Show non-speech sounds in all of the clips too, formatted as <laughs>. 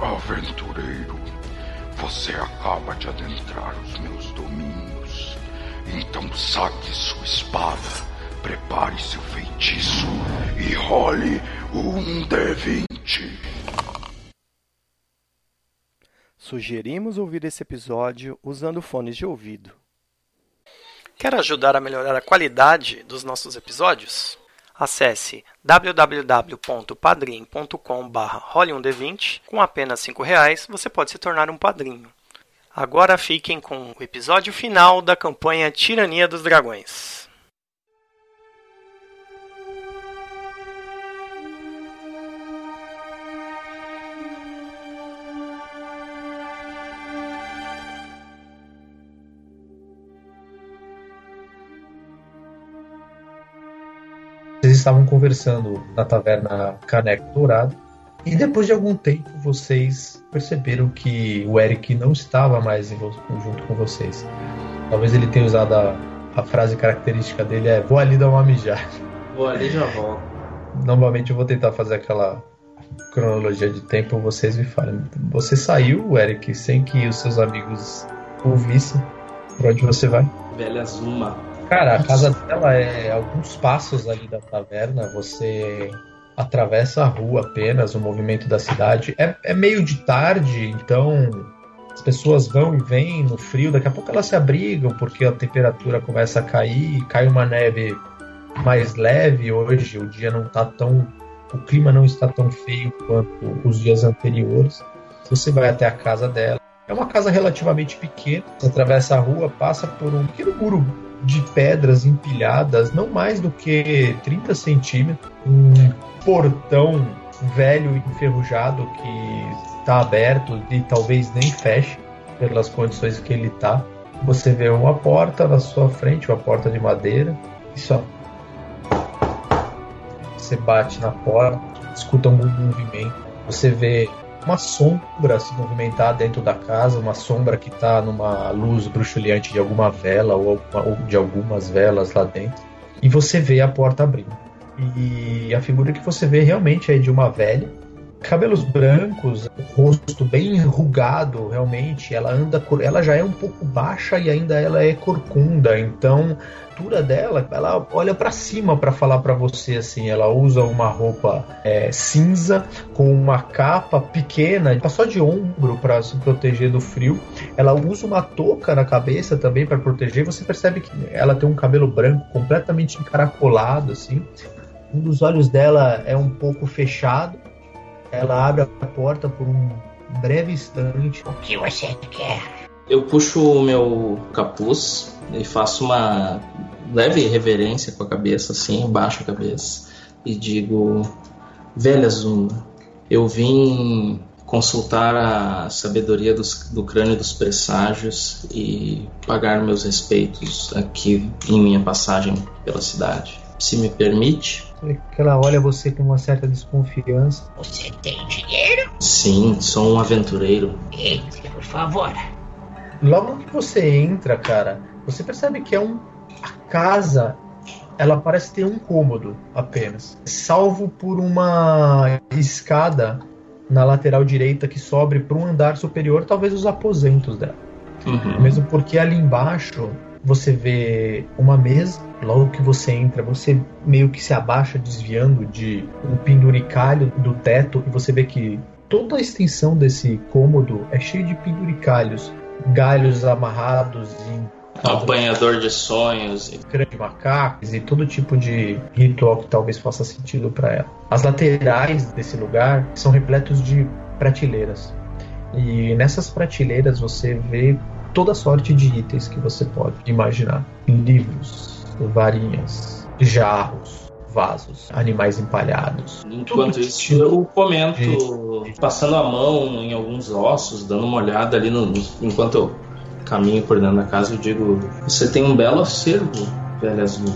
Aventureiro, você acaba de adentrar os meus domínios. Então saque sua espada, prepare seu feitiço e role um D20. Sugerimos ouvir esse episódio usando fones de ouvido. Quer ajudar a melhorar a qualidade dos nossos episódios? Acesse www.padrim.com.br role1d20. Com apenas R$ reais você pode se tornar um padrinho. Agora fiquem com o episódio final da campanha Tirania dos Dragões. Estavam conversando na taverna Caneco Dourado. E depois de algum tempo, vocês perceberam que o Eric não estava mais junto com vocês. Talvez ele tenha usado a, a frase característica dele: é vou ali dar uma mijada. Vou ali já volto. Normalmente eu vou tentar fazer aquela cronologia de tempo, vocês me falem. Você saiu, Eric, sem que os seus amigos ouvissem. Pra onde você vai? Velha Zuma. Cara, a casa dela é alguns passos ali da taverna. Você atravessa a rua apenas, o movimento da cidade. É, é meio de tarde, então as pessoas vão e vêm no frio. Daqui a pouco elas se abrigam porque a temperatura começa a cair, cai uma neve mais leve hoje. O dia não tá tão. O clima não está tão feio quanto os dias anteriores. Você vai até a casa dela. É uma casa relativamente pequena. Você atravessa a rua, passa por um pequeno muro de pedras empilhadas, não mais do que 30 centímetros, um portão velho e enferrujado que está aberto e talvez nem feche pelas condições que ele está. Você vê uma porta na sua frente, uma porta de madeira, e só você bate na porta, escuta um movimento, você vê uma sombra se movimentar dentro da casa, uma sombra que está numa luz bruxuleante de alguma vela ou, ou de algumas velas lá dentro. E você vê a porta abrindo. E a figura que você vê realmente é de uma velha, cabelos brancos, rosto bem enrugado, realmente. Ela anda, ela já é um pouco baixa e ainda ela é corcunda, então altura dela, ela olha para cima para falar para você assim. Ela usa uma roupa é, cinza com uma capa pequena, só de ombro para se proteger do frio. Ela usa uma touca na cabeça também para proteger. Você percebe que ela tem um cabelo branco completamente encaracolado assim. Um dos olhos dela é um pouco fechado. Ela abre a porta por um breve instante. O que você quer? Eu puxo o meu capuz e faço uma leve reverência com a cabeça, assim, baixo a cabeça, e digo: Velha Zuma, eu vim consultar a sabedoria dos, do crânio dos presságios e pagar meus respeitos aqui em minha passagem pela cidade. Se me permite. Ela olha você com uma certa desconfiança. Você tem dinheiro? Sim, sou um aventureiro. Entre, por favor. Logo que você entra, cara, você percebe que é um a casa ela parece ter um cômodo apenas, salvo por uma escada na lateral direita que sobe para um andar superior, talvez os aposentos dela. Uhum. Mesmo porque ali embaixo você vê uma mesa, logo que você entra, você meio que se abaixa desviando de um penduricalho do teto e você vê que toda a extensão desse cômodo é cheio de penduricalhos, galhos amarrados em Apanhador de sonhos. E... Crânio de macacos e todo tipo de ritual que talvez faça sentido para ela. As laterais desse lugar são repletos de prateleiras. E nessas prateleiras você vê toda sorte de itens que você pode imaginar: livros, varinhas, jarros, vasos, animais empalhados. Enquanto isso, tipo eu comento, de... passando a mão em alguns ossos, dando uma olhada ali no, enquanto eu caminho por dentro da casa e digo: Você tem um belo acervo, velha azul.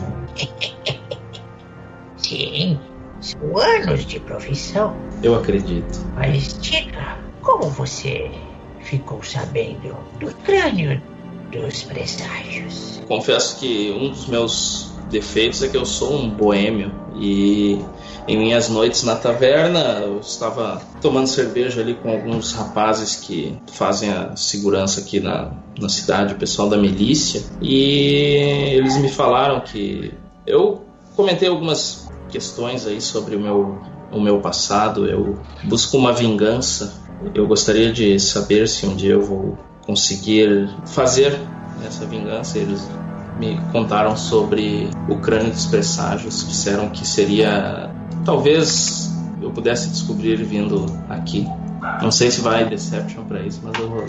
Sim, são anos de profissão. Eu acredito. Mas diga, como você ficou sabendo do crânio dos presságios? Confesso que um dos meus defeitos é que eu sou um boêmio e em minhas noites na taverna eu estava tomando cerveja ali com alguns rapazes que fazem a segurança aqui na, na cidade, o pessoal da milícia, e eles me falaram que eu comentei algumas questões aí sobre o meu, o meu passado, eu busco uma vingança. Eu gostaria de saber se um dia eu vou conseguir fazer essa vingança. Eles me contaram sobre o crânio dos presságios, disseram que seria talvez eu pudesse descobrir vindo aqui. Não sei se vai Deception para isso, mas eu vou.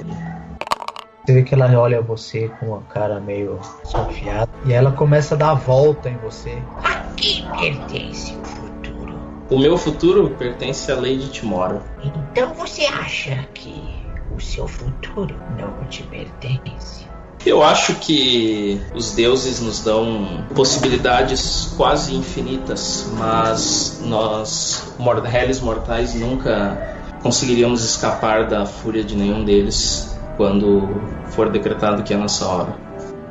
Você vê que ela olha você com uma cara meio desconfiada e ela começa a dar a volta em você. Aqui pertence o futuro. O meu futuro pertence à Lady Timora. Então você acha que o seu futuro não te pertence? Eu acho que os deuses nos dão possibilidades quase infinitas, mas nós, réis mortais, nunca conseguiríamos escapar da fúria de nenhum deles quando for decretado que é a nossa hora.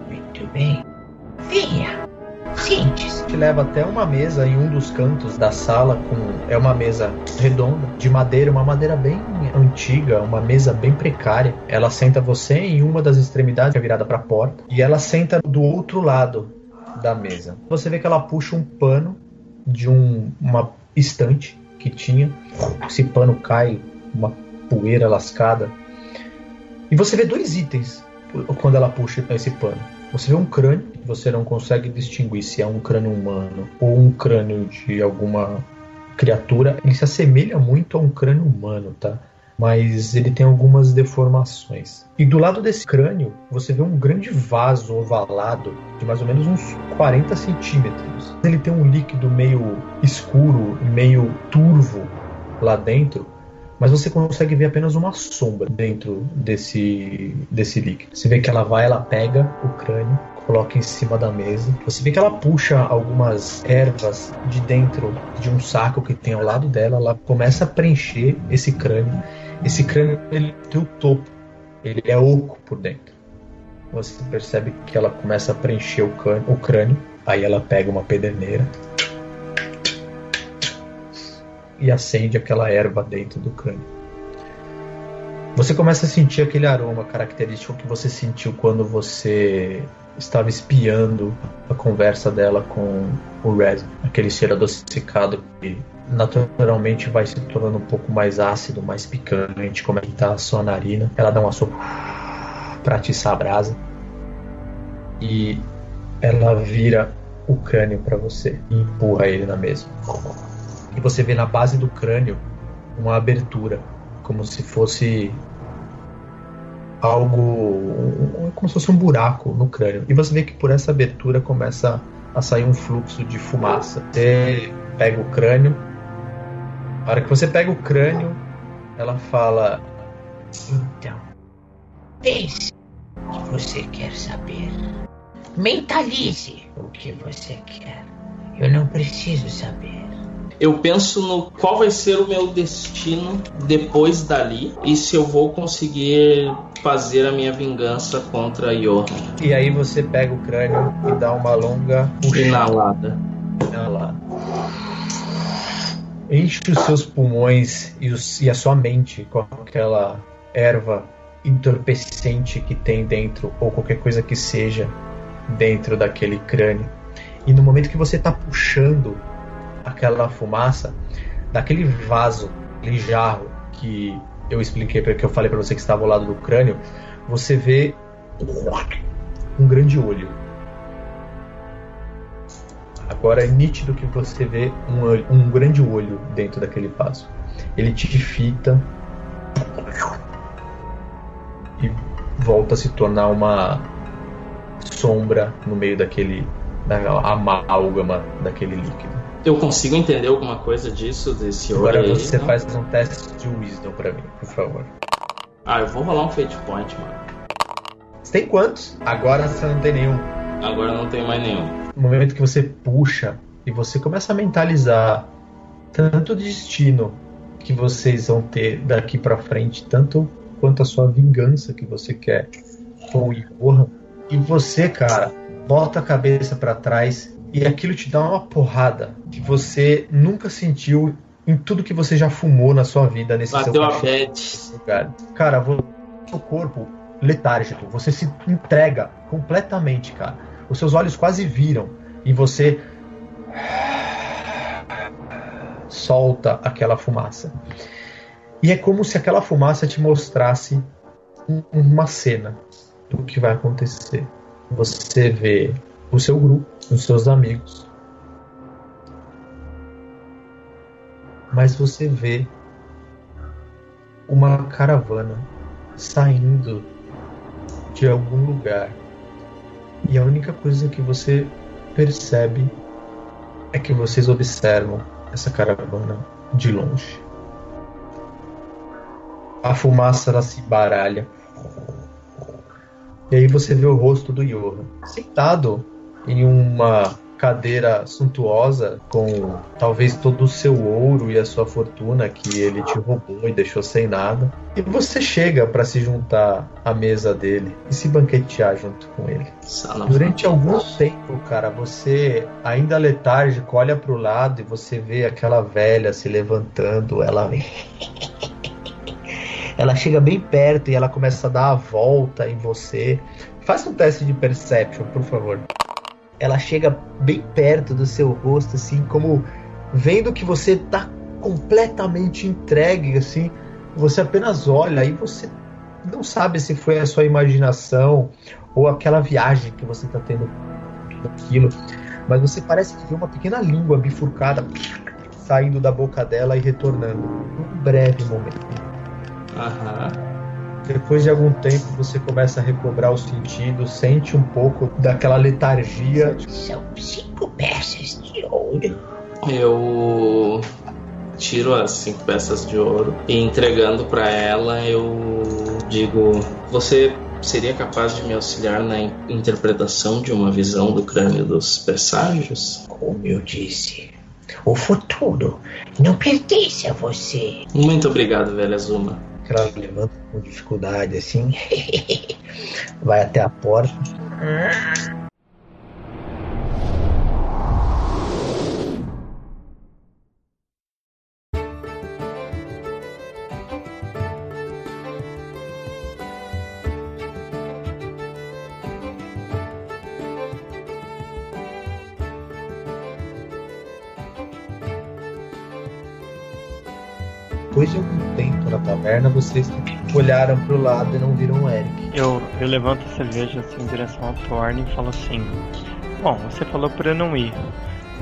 Muito bem. Venha. Sente-se. Te leva até uma mesa em um dos cantos da sala com é uma mesa redonda de madeira, uma madeira bem antiga, uma mesa bem precária. Ela senta você em uma das extremidades, que é virada para a porta, e ela senta do outro lado da mesa. Você vê que ela puxa um pano de um, uma estante que tinha. Esse pano cai, uma poeira lascada. E você vê dois itens quando ela puxa esse pano. Você vê um crânio, você não consegue distinguir se é um crânio humano ou um crânio de alguma criatura. Ele se assemelha muito a um crânio humano, tá? Mas ele tem algumas deformações. E do lado desse crânio, você vê um grande vaso ovalado de mais ou menos uns 40 centímetros. Ele tem um líquido meio escuro, meio turvo lá dentro, mas você consegue ver apenas uma sombra dentro desse, desse líquido. Você vê que ela vai, ela pega o crânio, coloca em cima da mesa. Você vê que ela puxa algumas ervas de dentro de um saco que tem ao lado dela, ela começa a preencher esse crânio. Esse crânio ele tem o topo, ele é oco por dentro. Você percebe que ela começa a preencher o crânio, o crânio aí ela pega uma pederneira e acende aquela erva dentro do crânio. Você começa a sentir aquele aroma característico que você sentiu quando você estava espiando a conversa dela com o Red, aquele cheiro adocicado que naturalmente vai se tornando um pouco mais ácido, mais picante, como é que tá a sua narina. Ela dá uma sopa para atiçar a brasa e ela vira o crânio para você e empurra ele na mesa e você vê na base do crânio uma abertura, como se fosse algo como se fosse um buraco no crânio. E você vê que por essa abertura começa a sair um fluxo de fumaça. Você pega o crânio. Na hora que você pega o crânio, ela fala: Então, pense o que você quer saber. Mentalize o que você quer. Eu não preciso saber eu penso no qual vai ser o meu destino depois dali e se eu vou conseguir fazer a minha vingança contra Johan. E aí você pega o crânio e dá uma longa inalada. Inalada. Enche os seus pulmões e, os, e a sua mente com aquela erva entorpecente que tem dentro, ou qualquer coisa que seja dentro daquele crânio. E no momento que você está puxando aquela fumaça daquele vaso, aquele jarro que eu expliquei, que eu falei para você que estava ao lado do crânio, você vê um grande olho. Agora é nítido que você vê um, um grande olho dentro daquele vaso. Ele te fita e volta a se tornar uma sombra no meio daquele da amálgama daquele líquido. Eu consigo entender alguma coisa disso, desse Agora aí, você não? faz um teste de Wisdom pra mim, por favor. Ah, eu vou rolar um Fate Point, mano. Você tem quantos? Agora você não tem nenhum. Agora não tem mais nenhum. No momento que você puxa e você começa a mentalizar tanto o destino que vocês vão ter daqui para frente, tanto quanto a sua vingança que você quer com o Johan. E você, cara, bota a cabeça para trás e aquilo te dá uma porrada que você nunca sentiu em tudo que você já fumou na sua vida nesse Bateu seu a bad. Cara, cara, seu corpo letárgico, você se entrega completamente, cara. Os seus olhos quase viram e você solta aquela fumaça. E é como se aquela fumaça te mostrasse um- uma cena do que vai acontecer. Você vê o seu grupo, os seus amigos. Mas você vê uma caravana saindo de algum lugar. E a única coisa que você percebe é que vocês observam essa caravana de longe. A fumaça ela se baralha. E aí você vê o rosto do Johan sentado em uma cadeira suntuosa com talvez todo o seu ouro e a sua fortuna que ele te roubou e deixou sem nada. E você chega para se juntar à mesa dele e se banquetear junto com ele. Sala Durante algum tempo, cara, você ainda letárgico olha pro lado e você vê aquela velha se levantando, ela <laughs> ela chega bem perto e ela começa a dar a volta em você. Faça um teste de perception, por favor. Ela chega bem perto do seu rosto, assim, como vendo que você tá completamente entregue, assim. Você apenas olha e você não sabe se foi a sua imaginação ou aquela viagem que você tá tendo daquilo. Mas você parece que vê uma pequena língua bifurcada saindo da boca dela e retornando. Um breve momento. Aham. Depois de algum tempo você começa a recobrar os sentidos, sente um pouco daquela letargia. São cinco peças de ouro. Eu tiro as cinco peças de ouro e entregando pra ela, eu digo: Você seria capaz de me auxiliar na in- interpretação de uma visão do crânio dos presságios? Como eu disse, o futuro não pertence a você. Muito obrigado, velha Zuma. Que ela levanta com dificuldade assim, <laughs> vai até a porta. Depois de algum tempo na taverna, vocês olharam pro lado e não viram o Eric. Eu, eu levanto a cerveja assim em direção ao Thorne e falo assim: Bom, você falou pra eu não ir.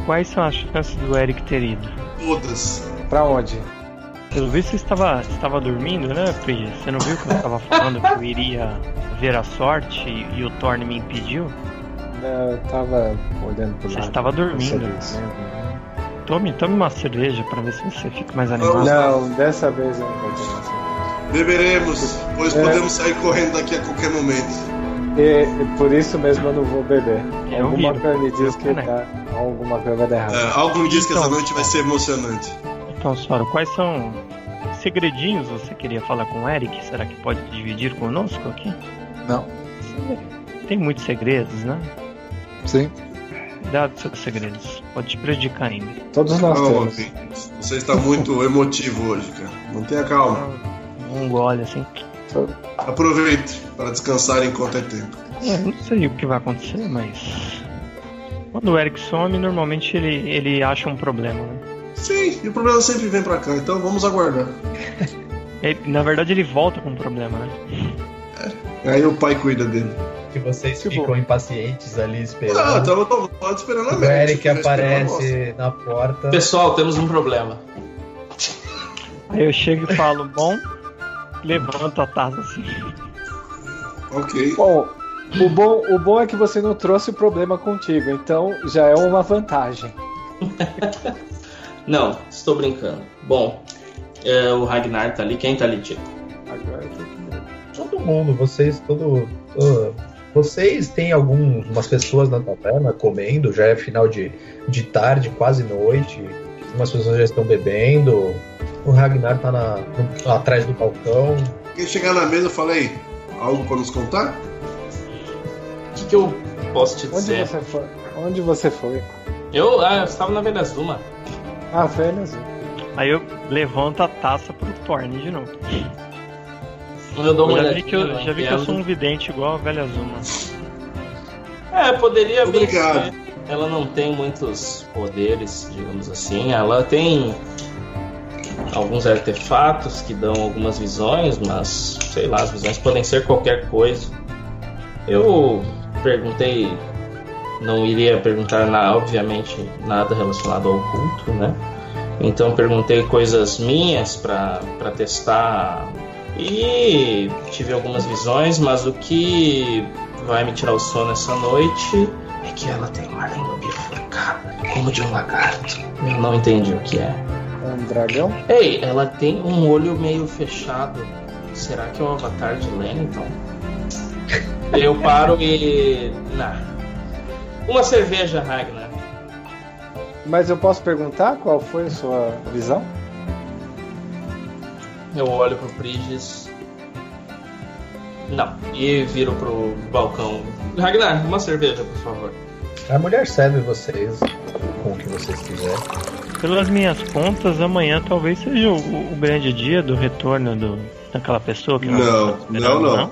Quais são as chances do Eric ter ido? Todas. Pra onde? Pelo visto você estava, estava dormindo, né, Pri? Você não viu que eu estava falando que eu iria ver a sorte e, e o Thorne me impediu? Não, eu tava olhando pro Você lado. estava dormindo. Você. Tome, tome uma cerveja pra ver se você fica mais animado. Não, dessa vez eu não vou tomar Beberemos, pois É. podemos sair correndo daqui a qualquer momento. E, e por isso mesmo eu não vou beber. Eu alguma coisa me diz que tá. Alguma coisa vai dar errado. É, algo me diz que essa Então. noite vai ser emocionante. Então, Sora, quais são segredinhos você queria falar com o Eric? Será que pode dividir conosco aqui? Não. Tem muitos segredos, né? Sim. Cuidado com seus segredos. Pode te prejudicar ainda. Todos nós Calma, temos. Você está muito emotivo hoje, cara. Mantenha calma. Um gole assim. Aproveite para descansar enquanto é tempo. É, não sei o que vai acontecer, mas. Quando o Eric some, normalmente ele, ele acha um problema, né? Sim, e o problema sempre vem pra cá, então vamos aguardar. <laughs> Ele- na verdade, ele volta com um problema, né? Aí o pai cuida dele. Que vocês Tipo- ficam impacientes ali esperando. Ah, tava tava esperando a o. Eric aparece na porta. Pessoal, temos um problema. Aí eu chego e falo, bom, levanto a taça assim. Ok. Bom, o bom, o bom é que você não trouxe o problema contigo, então já é uma vantagem. <laughs> Não, estou brincando. Bom, é, o Ragnar tá ali. Quem tá ali? Agora eu tô. Todo mundo, vocês, todo, todo- Vocês têm algumas pessoas na taverna comendo, já é final de, de tarde, quase noite. Algumas pessoas já estão bebendo. O Ragnar tá na, no- atrás do balcão. Quem chegar na mesa, eu falei, algo para nos contar? O que, que eu posso te Onde dizer? você foi? Onde você foi? Eu, ah, eu estava na Velha Zuma. Ah, velha azul. Aí eu levanto a taça pro Thorne de novo. Eu dou uma já vi que eu, já vi que eu sou um vidente igual a velha Zuma. É, poderia Obrigado. ser. Ela não tem muitos poderes, digamos assim. Ela tem alguns artefatos que dão algumas visões, mas sei lá, as visões podem ser qualquer coisa. Eu perguntei, não iria perguntar na, obviamente nada relacionado ao culto, né? Então perguntei coisas minhas para testar e tive algumas visões, mas o que vai me tirar o sono essa noite é que ela tem uma língua bifurcada, como de um lagarto. Eu não entendi o que é. Um dragão? Ei, ela tem um olho meio fechado. Será que é o avatar de Lennington? <laughs> Eu paro e. Nah. Uma cerveja, Ragnar. Mas eu posso perguntar qual foi a sua visão? Eu olho pro Prigis. Não. E viro pro balcão. Ragnar, uma cerveja, por favor. A mulher serve vocês com o que vocês quiserem. Pelas minhas contas, amanhã talvez seja o, o grande dia do retorno do, daquela pessoa que nós Não, não, não.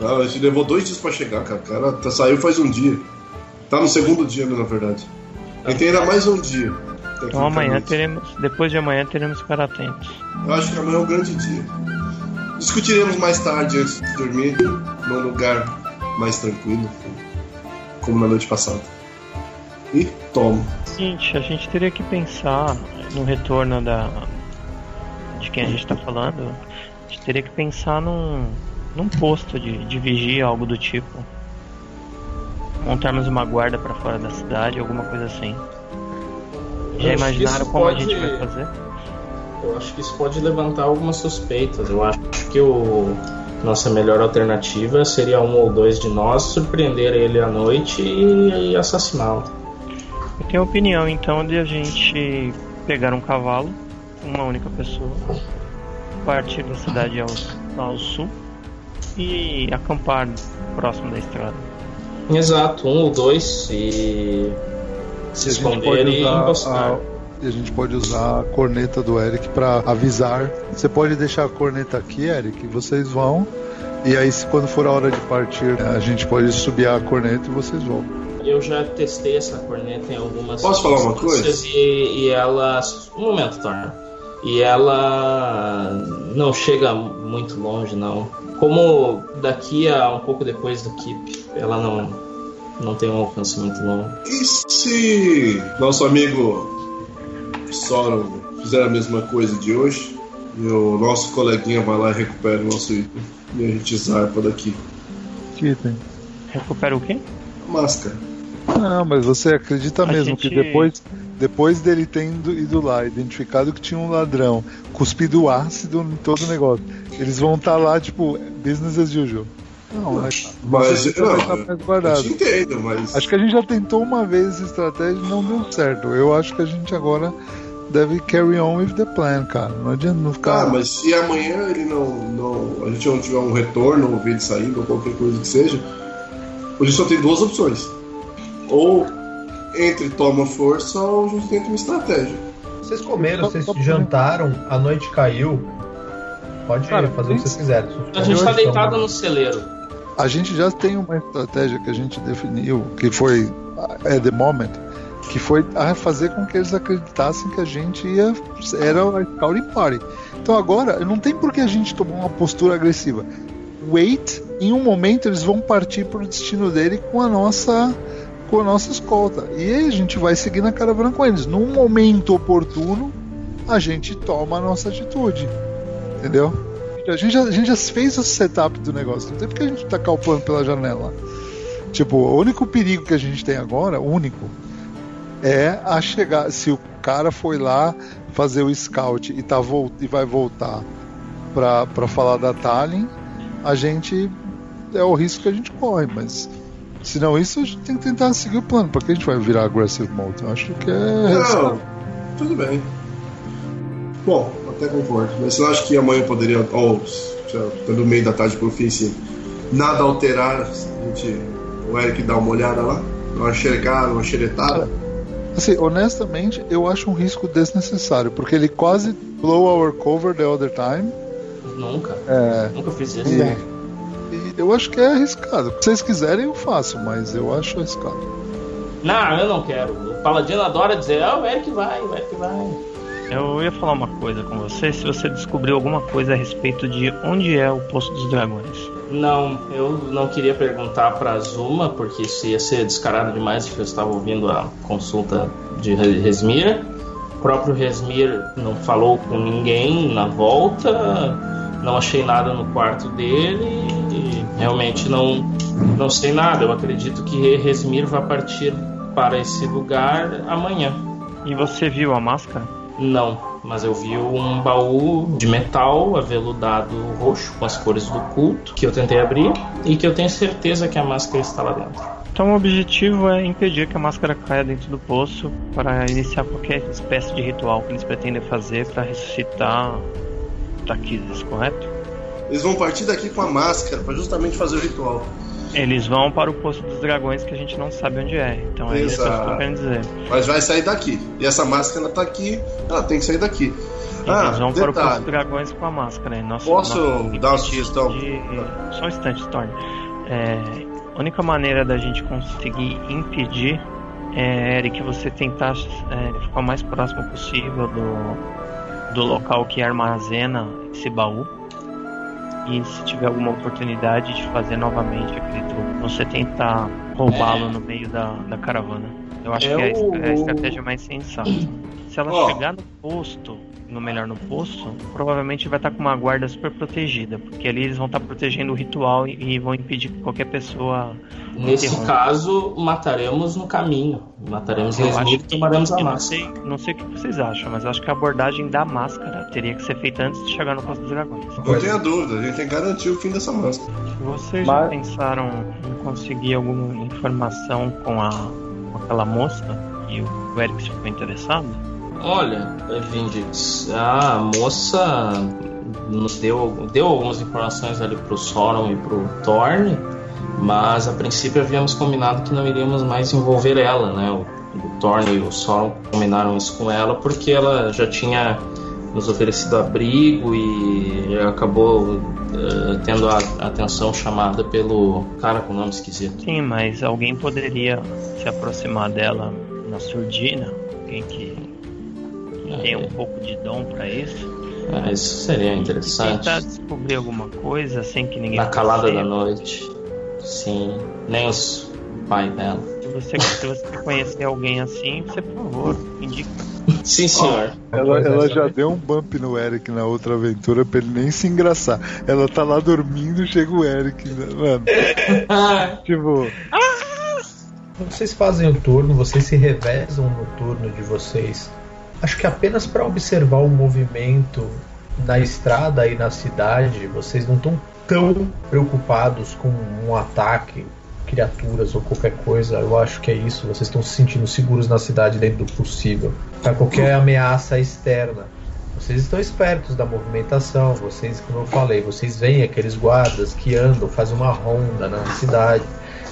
Não, a gente levou dois dias pra chegar, cara. O cara tá- saiu faz um dia. Tá no segundo dia, na verdade. E tem ainda mais um dia. Então amanhã teremos, depois de amanhã teremos que ficar atentos. Eu acho que amanhã é um grande dia. Discutiremos mais tarde antes de dormir, num lugar mais tranquilo, como na noite passada. E toma. Seguinte, a gente teria que pensar no retorno da de quem a gente está falando. A gente teria que pensar num, num posto de, de vigia, algo do tipo. Montarmos uma guarda para fora da cidade, alguma coisa assim. Já imaginaram como a pode- gente vai fazer? Eu acho que isso pode levantar algumas suspeitas. Eu acho que o nossa melhor alternativa seria um ou dois de nós surpreender ele à noite e, e assassiná-lo. Tenho a opinião então de a gente pegar um cavalo, uma única pessoa, partir da cidade ao, ao sul e acampar próximo da estrada. Exato, um ou dois e se a gente esconder pode e usar encostar. a, e a gente pode usar a corneta do Eric pra avisar. Você pode deixar a corneta aqui, Eric, vocês vão. E aí, se quando for a hora de partir, a gente pode subir a corneta e vocês vão. Eu já testei essa corneta em algumas Posso falar uma coisa? E, e ela. Um momento, Thorne. E ela não chega muito longe, não. Como daqui a um pouco depois do Keep, ela não, não tem um alcance muito longo. E se nosso amigo Soron fizer a mesma coisa de hoje, e o nosso coleguinha vai lá e recupera o nosso item, e a gente zarpa daqui. Que tem. Recupera o quê? A máscara. Não, mas você acredita A mesmo gente- que depois, depois dele ter ido, ido lá, identificado que tinha um ladrão, cuspido ácido em todo o negócio, eles vão estar lá, tipo, business as usual. Não, é, Mas, você não, mais guardado. te entendo, mas. Acho que a gente já tentou uma vez essa estratégia e não deu certo. Eu acho que a gente agora deve carry on with the plan, cara. Não adianta não ficar. Ah, mas se amanhã ele não, não. A gente não tiver um retorno, ou ver ele saindo, ou qualquer coisa que seja, hoje só tem duas opções. Ou entre toma força ou a gente tenta uma estratégia. Vocês comeram, Só- vocês só pra- jantaram, a noite caiu. Pode Cara, fazer o que vocês quiserem. A gente tá Então, deitado no celeiro. A gente já tem uma estratégia que a gente definiu, que foi at the moment, que foi a fazer com que eles acreditassem que a gente ia era a Scouting Party. Então agora não tem por que a gente tomar uma postura agressiva. Wait, em um momento eles vão partir para o destino dele com a nossa com a nossa escolta. E a gente vai seguir na caravana com eles. Num momento oportuno, a gente toma a nossa atitude. Entendeu? A gente, já, a gente já fez o setup do negócio. Não tem porque a gente tacar o plano pela janela. Tipo, o único perigo que a gente tem agora, único, é a chegar. Se o cara foi lá fazer o scout e, tá, e vai voltar pra falar da Tallinn, a gente. É o risco que a gente corre, mas. Se não isso, a gente tem que tentar seguir o plano. Pra que a gente vai virar aggressive mode? Eu acho que é. Não, tudo bem. Bom, até concordo. Mas você não acha que amanhã poderia, ou no meio da tarde pro fim, se nada alterar, a gente, o Eric dá uma olhada lá? uma xerecada, uma xeretada. Assim, honestamente, eu acho um risco desnecessário, porque ele quase blow our cover the other time. Nunca. É, Nunca fiz isso. e eu acho que é arriscado. Se vocês quiserem, eu faço, mas eu acho arriscado. Não, eu não quero. O Paladino adora dizer, ah, o Eric vai, o Eric vai. Eu ia falar uma coisa com você, se você descobriu alguma coisa a respeito de onde é o Poço dos Dragões. Não, eu não queria perguntar pra Zuma, porque isso ia ser descarado demais, porque eu estava ouvindo a consulta de Re- Resmir. O próprio Resmir não falou com ninguém na volta, não achei nada no quarto dele realmente não, não sei nada. Eu acredito que Resmir vai partir para esse lugar amanhã. E você viu a máscara? Não, mas eu vi um baú de metal aveludado roxo com as cores do culto que eu tentei abrir e que eu tenho certeza que a máscara está lá dentro. Então o objetivo é impedir que a máscara caia dentro do poço para iniciar qualquer espécie de ritual que eles pretendem fazer para ressuscitar Taquizes, correto? Eles vão partir daqui com a máscara pra justamente fazer o ritual. Eles vão para o Poço dos Dragões que a gente não sabe onde é. Então é isso que eu estou querendo dizer. Mas vai sair daqui. E essa máscara tá aqui, ela tem que sair daqui. Ah, Eles vão para o detalhe. dos Dragões com a máscara. Nosso, Posso nosso dar uma sugestão? de- Só um instante, Storm. É, a única maneira da gente conseguir impedir é, Eric, você tentar é, ficar o mais próximo possível do, do local que armazena esse baú. E se tiver alguma oportunidade de fazer novamente aquele truque, você tentar roubá-lo no meio da, da caravana. Eu acho que é a, es- é a estratégia mais sensata. Se ela Ó. chegar no posto, no melhor no posto, provavelmente vai estar com uma guarda super protegida, porque ali eles vão estar protegendo o ritual e, e vão impedir que qualquer pessoa Nesse interrompa. caso, mataremos no caminho. Mataremos Eu Resmir e tomaremos a eu não máscara. sei, não sei o que vocês acham, mas acho que a abordagem da máscara teria que ser feita antes de chegar no Posto dos Dragões. Não tenha dúvida, a gente tem que garantir o fim dessa máscara. Vocês Mas- já pensaram em conseguir alguma informação com, a, com aquela moça e o Eric ficou interessado? Olha, Vindix, a moça nos deu, deu algumas informações ali pro Soron e pro Thorne, mas a princípio havíamos combinado que não iríamos mais envolver ela, né? O, o Thorne e o Soron combinaram isso com ela porque ela já tinha nos oferecido abrigo e acabou eh, tendo a atenção chamada pelo cara com nome esquisito. Sim, mas alguém poderia se aproximar dela na surdina? Alguém que tem um pouco de dom pra isso? Ah, isso seria interessante. Tentar descobrir alguma coisa sem que ninguém Na calada perceba. da noite. Sim. Nem os o pai dela. Se você, se você <laughs> conhecer alguém assim, você, por favor, indica. Sim, senhor. Ela, ela já deu um bump no Eric na outra aventura pra ele nem se engraçar. Ela tá lá dormindo, chega o Eric, né, mano. <laughs> tipo, Vocês fazem o turno, vocês se revezam no turno de vocês. Acho que apenas para observar o movimento na estrada e na cidade, vocês não estão tão preocupados com um ataque, criaturas ou qualquer coisa. Eu acho que é isso. Vocês estão se sentindo seguros na cidade dentro do possível. Para qualquer ameaça externa. Vocês estão espertos da movimentação, vocês, como eu falei, vocês veem aqueles guardas que andam, fazem uma ronda na cidade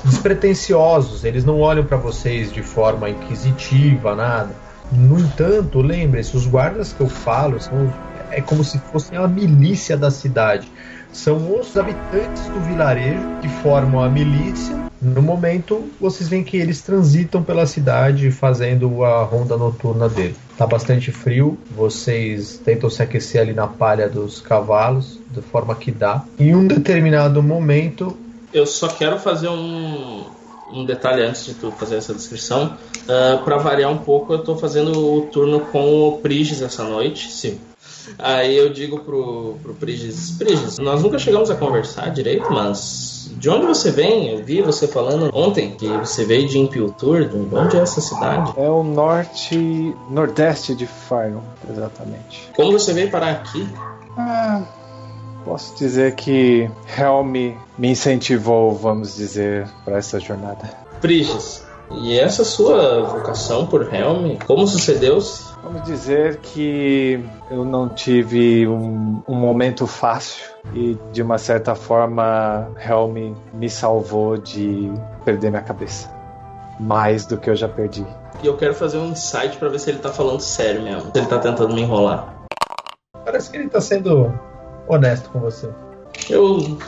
despretensiosos, eles não olham para vocês de forma inquisitiva, nada. No entanto, lembre-se, os guardas que eu falo são é como se fossem a milícia da cidade. São os habitantes do vilarejo que formam a milícia. No momento, vocês veem que eles transitam pela cidade fazendo a ronda noturna dele. Tá bastante frio, vocês tentam se aquecer ali na palha dos cavalos, da forma que dá. Em um determinado momento, Eu só quero fazer um, um detalhe antes de tu fazer essa descrição. Uh, para variar um pouco, eu tô fazendo o turno com o Prigis essa noite. Sim. Aí eu digo pro, pro Prigis, Prigis, nós nunca chegamos a conversar direito, mas de onde você vem? Eu vi você falando ontem que você veio de Impiltur, de onde é essa cidade? É o norte. nordeste de Fyron, exatamente. Como você veio parar aqui? Ah, posso dizer que Helm me incentivou, vamos dizer, para essa jornada. Prigis, e essa sua vocação por Helm, como sucedeu-se? Vamos dizer que eu não tive um, um momento fácil e, de uma certa forma, Helm me salvou de perder minha cabeça. mais do que eu já perdi. E eu quero fazer um insight pra ver se ele tá falando sério mesmo. Se ele tá tentando me enrolar. Parece que ele tá sendo honesto com você. Eu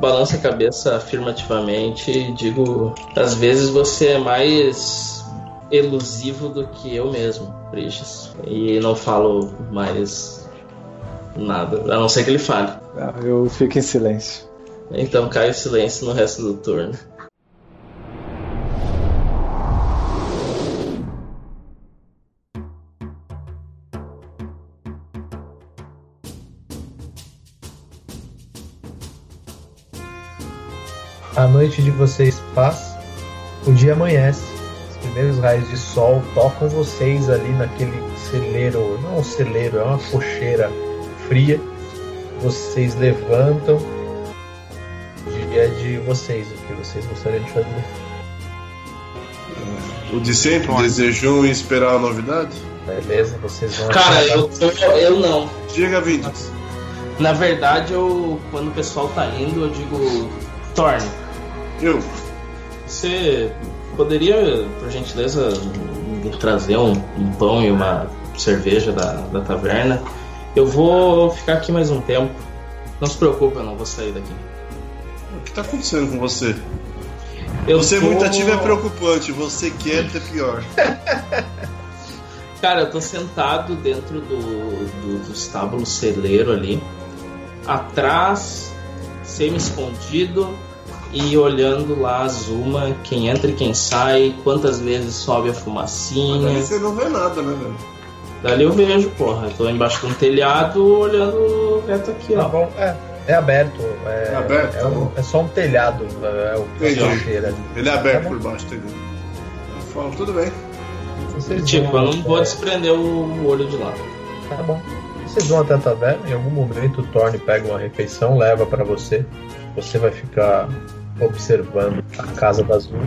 balanço a cabeça afirmativamente e digo: às vezes você é mais elusivo do que eu mesmo, Bridges. E não falo mais nada, a não ser que ele fale. Ah, Eu fico em silêncio. Então cai o silêncio no resto do turno. A noite de vocês passa, o dia amanhece. Os primeiros raios de sol tocam vocês ali naquele celeiro, não é um celeiro, é uma cocheira fria. Vocês levantam. O dia é de vocês, o que vocês gostariam de fazer? O de sempre, desejou e esperar a novidade? Beleza, vocês vão Cara, achar- eu, eu, eu não. Diga, Vindex. Na verdade, eu quando o pessoal tá indo, eu digo: Torne, Eu. você poderia, por gentileza, me trazer um, um pão e uma cerveja da, da taverna? Eu vou ficar aqui mais um tempo. Não se preocupe, eu não vou sair daqui. O que tá acontecendo com você? Eu você tô- muito ativo é preocupante, você quer é pior. <laughs> Cara, eu tô sentado dentro do, do, do estábulo celeiro ali, atrás, semi-escondido e olhando lá a Zuma, quem entra e quem sai, quantas vezes sobe a Mas fumacinha. aí você não vê nada, né, velho? Dali eu vejo, porra. Eu tô embaixo de um telhado olhando reto aqui, Tá ó. bom, é. É aberto. É, É aberto, é, tá um- bom. é só um telhado. É o Entendi. cocheira ali. Ele é aberto Tá por baixo, entendeu? Eu falo, tudo bem. Vocês Tipo, vão- eu não vou é, desprender o olho de lá. Tá bom. Vocês vão até a taverna, em algum momento o Thorne pega uma refeição, leva pra você. Você vai ficar observando a casa da Azul.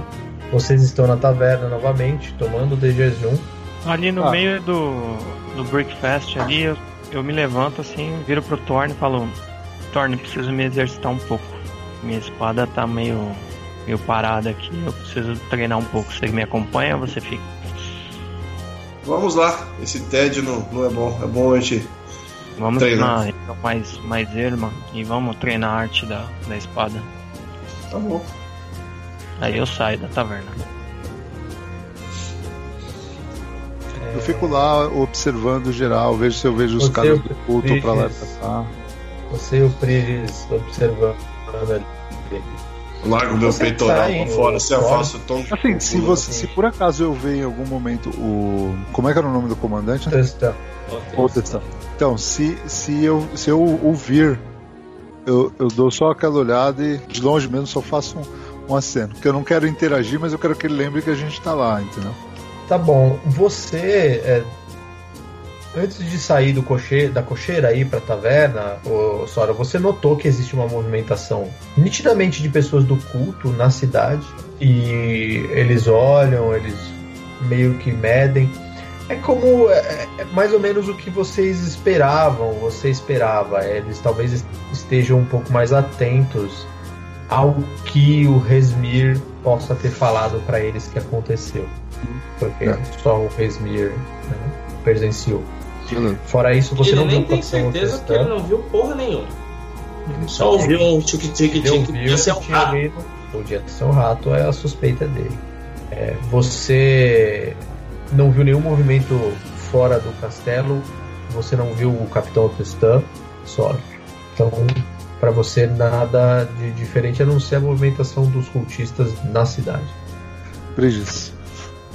Vocês estão na taverna novamente, tomando de jejum. Ali no Ah. meio do, do Breakfast ali, eu, eu me levanto assim, viro pro Thorne e falo, Thorne, preciso me exercitar um pouco. Minha espada tá meio, meio parada aqui, eu preciso treinar um pouco. Você me acompanha ou você fica? Vamos lá. Esse TED não, não é bom. É bom a gente. Vamos Treinar. na região mais, mais erma e vamos treinar a arte da, da espada. Tá bom. Aí eu saio da taverna. Eu fico lá observando geral, vejo se eu vejo os Você caras do culto pra lá e pra cá. Você e o Pris observando ali. Largo meu Você peitoral sai, pra fora, se afasta o tom. Assim, se, você, se por acaso eu ver em algum momento o. Como é que era o nome do comandante? Testão. Protestão. Então, se, se, eu, se eu ouvir, eu, eu dou só aquela olhada e de longe mesmo só faço um, um aceno. Porque eu não quero interagir, mas eu quero que ele lembre que a gente tá lá, entendeu? Tá bom. Você, é, antes de sair do coche, da cocheira aí pra taverna, ô, Sora, você notou que existe uma movimentação nitidamente de pessoas do culto na cidade. E eles olham, eles meio que medem. É como. É, é mais ou menos o que vocês esperavam, você esperava. Eles talvez estejam um pouco mais atentos ao que o Resmir possa ter falado pra eles que aconteceu. Porque É. só o Resmir né, presenciou. Beleza. Fora isso, você ele não viu nem o tem certeza que ele Orquestão. não viu porra nenhuma. Só ouviu um Ele tique-tique-tique. Podia ser um rato. Podia ser um rato, é a suspeita dele. É, você não viu nenhum movimento fora do castelo, você não viu o Capitão Testan, só. Então, pra você, nada de diferente a não ser a movimentação dos cultistas na cidade. Bridges,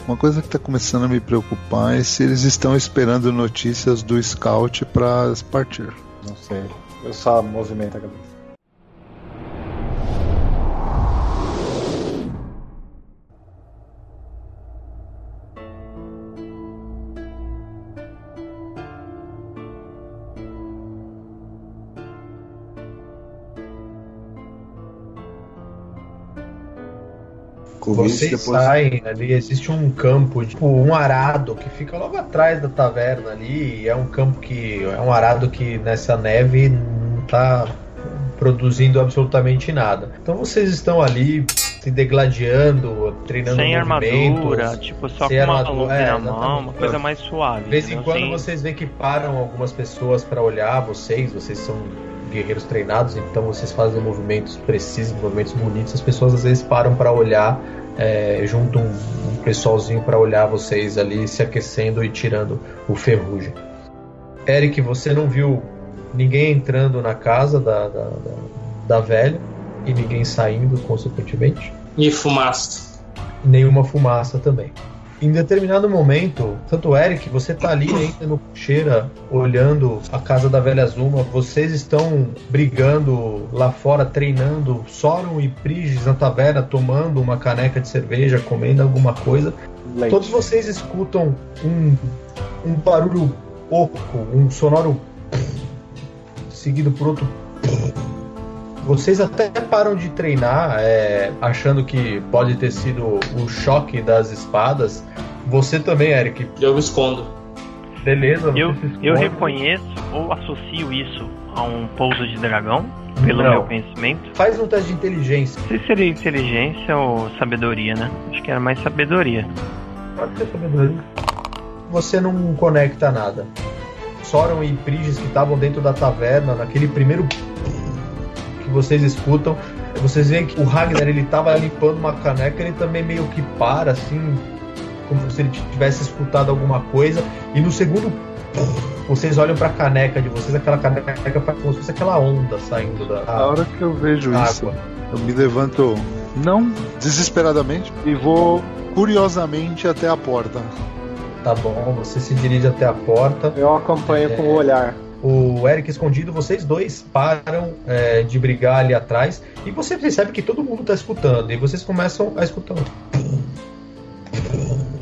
uma coisa que tá começando a me preocupar é se eles estão esperando notícias do Scout pra partir. Não sei. Eu só movimento a cabeça. Vocês depois. saem ali, existe um campo, tipo um arado que fica logo atrás da taverna ali. e É um campo que. É um arado que nessa neve não tá produzindo absolutamente nada. Então vocês estão ali se degladiando, treinando Sem movimentos. armadura, tipo, só com uma armadura, é, na mão, uma coisa mais suave. De vez em quando Sem- vocês veem que param algumas pessoas pra olhar vocês, vocês são guerreiros treinados, então vocês fazem movimentos precisos, movimentos bonitos. As pessoas às vezes param pra olhar, é, junto um, um pessoalzinho pra olhar vocês ali se aquecendo e tirando o ferrugem. Eric, você não viu ninguém entrando na casa da, da, da, da velha e ninguém saindo, consequentemente E fumaça. nenhuma fumaça também. Em determinado momento, tanto o Eric, você tá ali ainda no cheira, olhando a casa da velha Zuma, vocês estão brigando lá fora, treinando, Soron e Prigis na taverna, tomando uma caneca de cerveja, comendo alguma coisa. Leite. Todos vocês escutam um, um barulho oco, um sonoro seguido por outro. Vocês até param de treinar, é, achando que pode ter sido o choque das espadas. Você também, Eric. Eu me escondo. Beleza, você Eu, se esconde. eu reconheço ou associo isso a um pouso de dragão, pelo Não. meu conhecimento. Faz um teste de inteligência. Não sei se seria inteligência ou sabedoria, né? Acho que era mais sabedoria. Pode ser sabedoria. Você não conecta nada. Soron e Prigis que estavam dentro da taverna, naquele primeiro vocês escutam, vocês veem que o Ragnar ele tava limpando uma caneca, ele também meio que para assim, como se ele tivesse escutado alguma coisa, e no segundo vocês olham pra caneca de vocês, aquela caneca faz como se fosse aquela onda saindo da A hora que eu vejo isso, água. eu me levanto, não desesperadamente, e vou curiosamente até a porta. Tá bom, você se dirige até a porta. Eu acompanho com o olhar. O Eric escondido, vocês dois param é, de brigar ali atrás e você percebe que todo mundo tá escutando e vocês começam a escutar.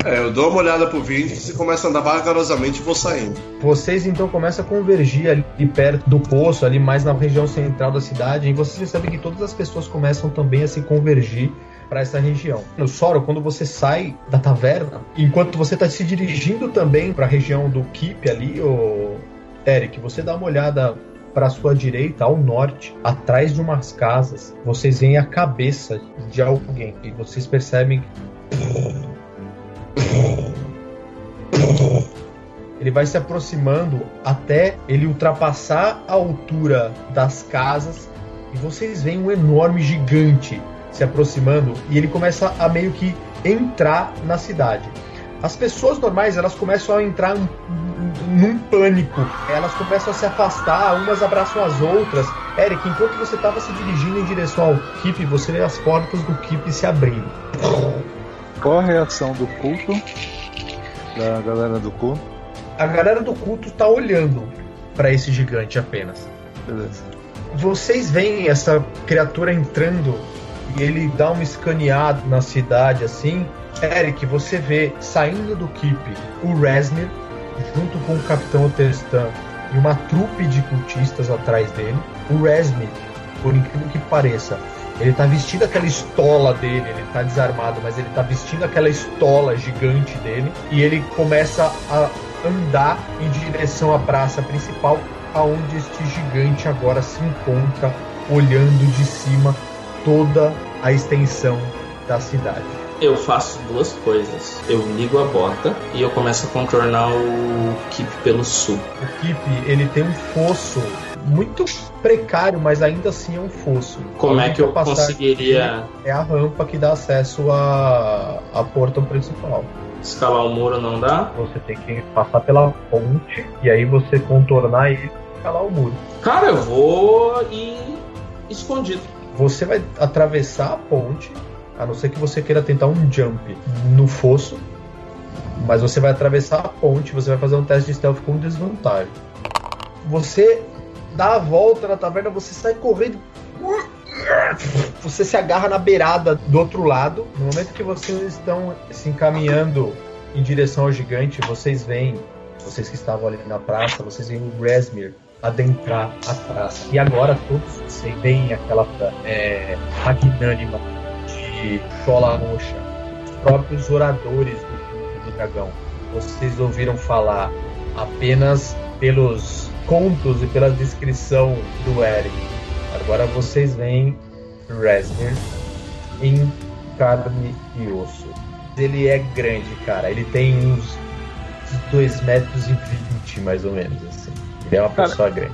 É, eu dou uma olhada pro Vinicius e começo a andar vagarosamente e vou saindo. Vocês então começam a convergir ali perto do poço, ali mais na região central da cidade, e vocês percebem que todas as pessoas começam também a se convergir para essa região. No Soro, quando você sai da taverna, enquanto você tá se dirigindo também para a região do Keep ali, o Eric, você dá uma olhada para sua direita, ao norte, atrás de umas casas, vocês veem a cabeça de alguém. E vocês percebem ele vai se aproximando até ele ultrapassar a altura das casas. E vocês veem um enorme gigante se aproximando. E ele começa a meio que entrar na cidade. As pessoas normais elas começam a entrar num, num pânico, elas começam a se afastar, umas abraçam as outras. Eric, enquanto você estava se dirigindo em direção ao Keep, você vê as portas do Keep se abrindo. Qual a reação do culto? Da galera do culto? A galera do culto está olhando para esse gigante apenas. Beleza. Vocês veem essa criatura entrando e ele dá uma escaneada na cidade assim. Eric, você vê saindo do Keep o Resnir junto com o Capitão Otestan e uma trupe de cultistas atrás dele. O Resnir, por incrível que pareça, ele tá vestindo aquela estola dele, ele tá desarmado, mas ele tá vestindo aquela estola gigante dele e ele começa a andar em direção à praça principal, aonde este gigante agora se encontra, olhando de cima toda a extensão da cidade. Eu faço duas coisas. Eu ligo a bota e eu começo a contornar o Keep pelo sul. O Keep, ele tem um fosso muito precário, mas ainda assim é um fosso. Como A é que eu conseguiria É a rampa que dá acesso à, à porta principal. escalar o muro? Não dá? Você tem que passar pela ponte e aí você contornar e escalar o muro. Cara, eu vou ir escondido. Você vai atravessar a ponte, a não ser que você queira tentar um jump no fosso, mas você vai atravessar a ponte, você vai fazer um teste de stealth com desvantagem. Você dá a volta na taverna, você sai correndo. Você se agarra na beirada do outro lado. No momento que vocês estão se encaminhando em direção ao gigante, vocês veem, vocês que estavam ali na praça, vocês veem o Resmir adentrar a praça. E agora todos vocês veem aquela é, magnânima de Chola Roxa, os próprios oradores do culto do dragão. Vocês ouviram falar apenas pelos contos e pela descrição do Eric. Agora vocês veem Resner em carne e osso. Ele é grande, cara. Ele tem uns 2 metros e 20, mais ou menos, assim. Ele é uma Cara, pessoa grande.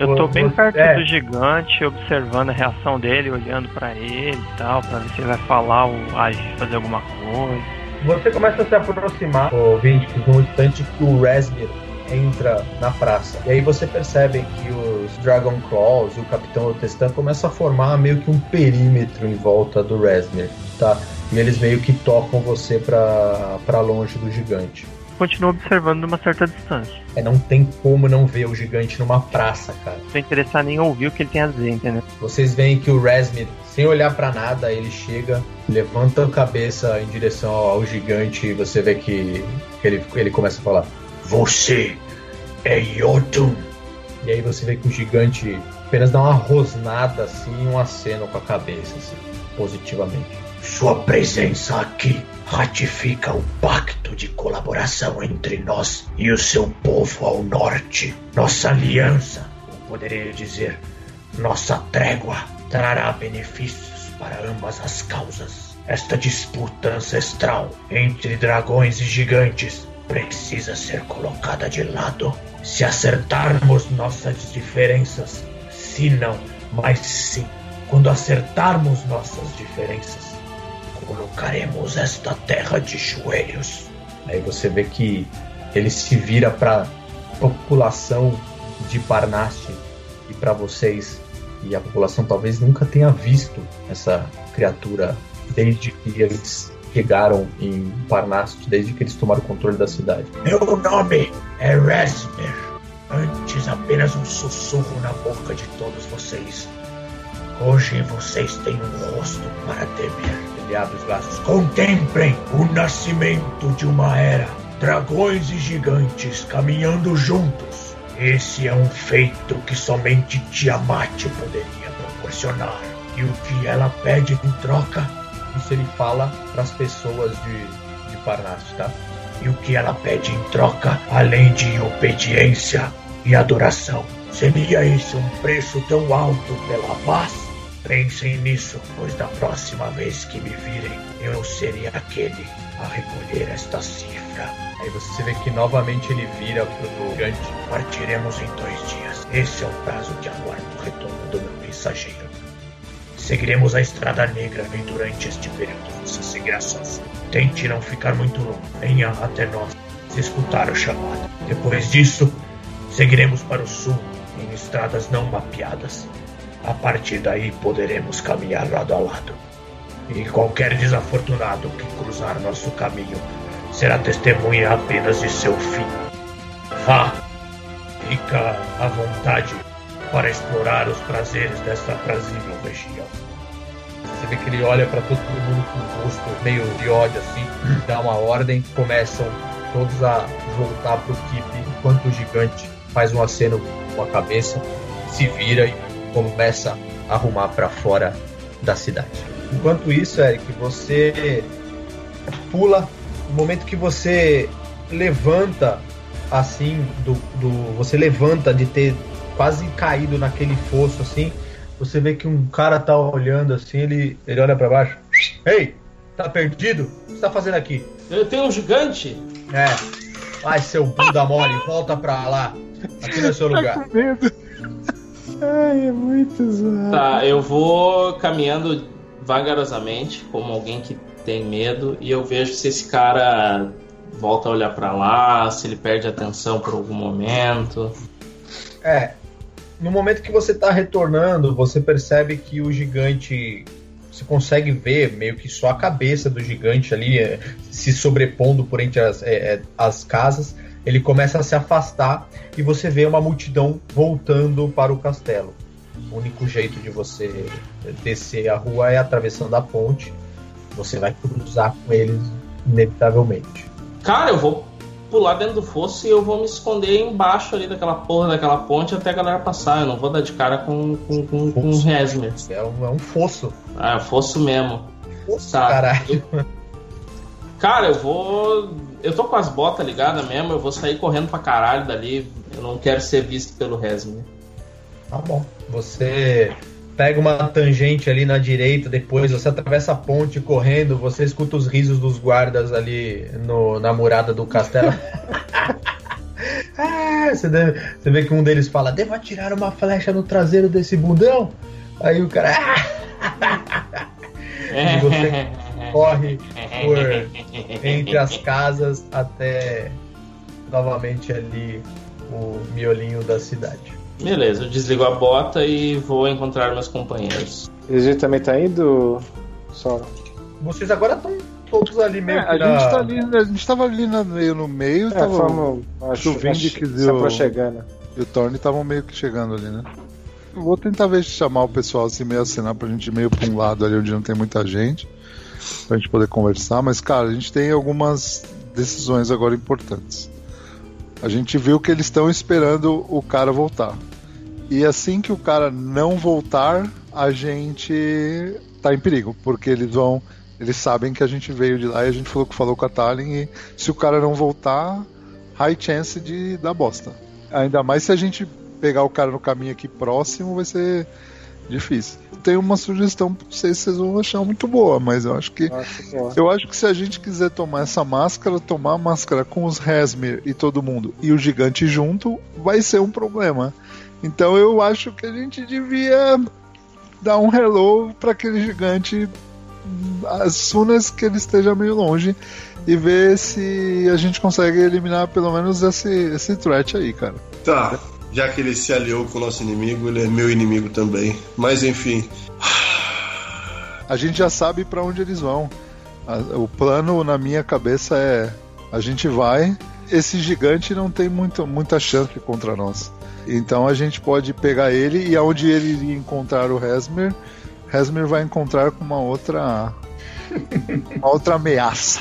Eu tô bem perto é. do gigante, observando a reação dele, olhando pra ele e tal, pra ver se ele vai falar ou agir, fazer alguma coisa. Você começa a se aproximar, ouvinte, num instante que o Resmir entra na praça. E aí você percebe que os Dragon Claws e o Capitão Otestan começam a formar meio que um perímetro em volta do Resmir, tá? E eles meio que tocam você pra, pra longe do gigante. Continuo observando de uma certa distância. É, não tem como não ver o gigante numa praça, cara. Não tô interessado em ouvir o que ele tem a dizer, entendeu? Vocês veem que o Resmir, sem olhar pra nada, ele chega, levanta a cabeça em direção ao gigante e você vê que, que ele, ele começa a falar: Você é Yotun. E aí você vê que o gigante apenas dá uma rosnada assim e um aceno com a cabeça, assim, positivamente. Sua presença aqui ratifica o pacto de colaboração entre nós e o seu povo ao norte. Nossa aliança, ou poderia dizer, nossa trégua, trará benefícios para ambas as causas. Esta disputa ancestral entre dragões e gigantes precisa ser colocada de lado. Se acertarmos nossas diferenças, se não, mas sim, quando acertarmos nossas diferenças, colocaremos esta terra de joelhos. Aí você vê que ele se vira pra população de Parnasse e pra vocês. E a população talvez nunca tenha visto essa criatura desde que eles chegaram em Parnasse, desde que eles tomaram o controle da cidade. Meu nome é Resmer. Antes apenas um sussurro na boca de todos vocês. Hoje vocês têm um rosto para temer. Ele abre os braços. Contemplem o nascimento de uma era. Dragões e gigantes caminhando juntos. Esse é um feito que somente Tiamat poderia proporcionar. E o que ela pede em troca? Isso ele fala pras pessoas de, de Parnasse, tá? E o que ela pede em troca, além de obediência e adoração? Seria esse um preço tão alto pela paz? Pensem nisso, pois da próxima vez que me virem, eu serei aquele a recolher esta cifra. Aí você vê que novamente ele vira pro gigante. Partiremos em dois dias. Esse é o prazo que aguardo o retorno do meu mensageiro. Seguiremos a Estrada Negra e durante este período você seguirá sozinho. Tente não ficar muito longe. Venha até nós se escutar o chamado. Depois disso, seguiremos para o sul em estradas não mapeadas. A partir daí poderemos caminhar lado a lado. E qualquer desafortunado que cruzar nosso caminho será testemunha apenas de seu fim. Vá! Fica à vontade para explorar os prazeres desta aprazível região. Você vê que ele olha pra todo mundo com o rosto meio de ódio assim, <clears throat> dá uma ordem, começam todos a voltar pro keep, enquanto o gigante faz um aceno com a cabeça, se vira e começa a arrumar pra fora da cidade. Enquanto isso, Eric, você pula no momento que você levanta assim do, do você levanta de ter quase caído naquele fosso assim, você vê que um cara tá olhando assim, ele ele olha pra baixo. Ei, tá perdido? O que você tá fazendo aqui? Eu tenho um gigante? É. Ai, seu bunda mole, volta pra lá. Aqui não é seu lugar. com medo. Ai, é muito zoado. Tá, eu vou caminhando vagarosamente, como alguém que tem medo, e eu vejo se esse cara volta a olhar pra lá, se ele perde a atenção por algum momento. É. No momento que você tá retornando, você percebe que o gigante. Você consegue ver meio que só a cabeça do gigante ali é, se sobrepondo por entre as, é, as casas. Ele começa a se afastar e você vê uma multidão voltando para o castelo. O único jeito de você descer a rua é atravessando a ponte. Você vai cruzar com eles inevitavelmente. Cara, eu vou pular dentro do fosso e eu vou me esconder embaixo ali daquela porra daquela ponte até a galera passar. Eu não vou dar de cara com, com, com, com um Resmer. É um, é um fosso. Ah, é fosso mesmo. Fosso, Tá. caralho. Cara, eu vou. Eu tô com as botas ligadas mesmo, eu vou sair correndo pra caralho dali. Eu não quero ser visto pelo Resmer. Tá bom. Você pega uma tangente ali na direita, depois você atravessa a ponte correndo, você escuta os risos dos guardas ali no, na murada do castelo. <laughs> ah, você, deve- você vê que um deles fala: Devo atirar uma flecha no traseiro desse bundão? Aí o cara. <laughs> <laughs> E você corre <laughs> por entre as casas até novamente ali o miolinho da cidade. Beleza, eu desligo a bota e vou encontrar meus companheiros. E a gente também tá indo? Só. Vocês agora estão todos ali meio É, que a na- gente tá ali, a gente tava ali na- meio no meio, É, tava, vamos. Acho, o Vindic acho, e se o- aproximando. e o Thorne estavam meio que chegando ali, né? Eu vou tentar ver se chamar o pessoal assim, meio assinar pra gente ir meio pra um lado ali onde não tem muita gente, pra gente poder conversar, mas cara, a gente tem algumas decisões agora importantes. A gente viu que eles estão esperando o cara voltar. E assim que o cara não voltar, a gente tá em perigo, porque eles vão. Eles sabem que a gente veio de lá e a gente falou que falou com a Talin e se o cara não voltar, high chance de dar bosta. Ainda mais se a gente pegar o cara no caminho aqui próximo, vai ser difícil. Tem uma sugestão, não sei se vocês vão achar muito boa, mas eu acho que é. eu acho que se a gente quiser tomar essa máscara, tomar a máscara com os Resmir e todo mundo e o gigante junto, vai ser um problema. Então eu acho que a gente devia dar um hello para aquele gigante as soon que ele esteja meio longe e ver se a gente consegue eliminar pelo menos esse, esse threat aí, cara. Tá, já que ele se aliou com o nosso inimigo, ele é meu inimigo também. Mas enfim, A gente já sabe para onde eles vão. O plano na minha cabeça é: a gente vai, esse gigante não tem muito, muita chance contra nós. Então a gente pode pegar ele e aonde ele iria encontrar o Resmer, Resmer vai encontrar com uma outra, <laughs> uma outra ameaça.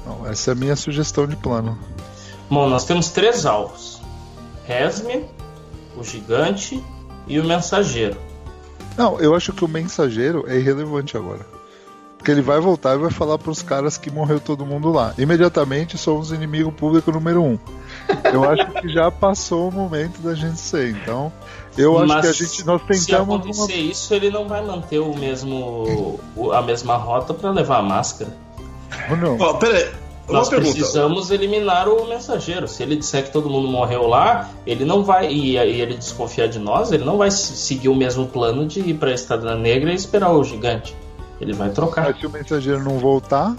Então, essa é a minha sugestão de plano. Bom, nós temos três alvos: Resme, o gigante e o mensageiro. Não, eu acho que o mensageiro é irrelevante agora. Porque ele vai voltar e vai falar pros caras que morreu todo mundo lá. Imediatamente somos inimigo público número um. Eu acho que já passou o momento da gente ser. Então, eu acho Mas que a gente nós Se tentamos acontecer uma... isso, ele não vai manter o mesmo a mesma rota para levar a máscara. Ou não. ó, pera aí, uma Nós precisamos eliminar o mensageiro. Se ele disser que todo mundo morreu lá, ele não vai e, e ele desconfiar de nós, ele não vai se- seguir o mesmo plano de ir para a Estrada Negra e esperar o gigante. Ele vai trocar. Mas se o mensageiro não voltar,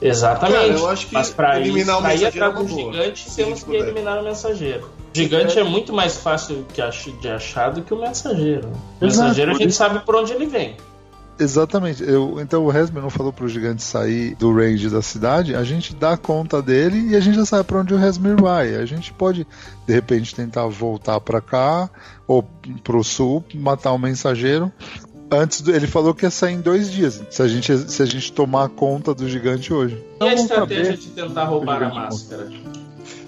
Exatamente. Cara, eu acho que Mas para eliminar o pra ir mensageiro atrás é do boa, gigante, temos que eliminar o mensageiro. O gigante é muito mais fácil de achar do que o mensageiro. O Exato, mensageiro a gente isso- sabe por onde ele vem. Exatamente. Eu, então o Resmer não falou pro gigante sair do range da cidade, a gente dá conta dele e a gente já sabe pra onde o Resmer vai. A gente pode, de repente, tentar voltar pra cá ou pro sul, matar o mensageiro. Antes do, ele falou que ia sair em dois dias. Se a gente, se a gente tomar conta do gigante hoje. E a Então, estratégia saber. de tentar roubar a máscara?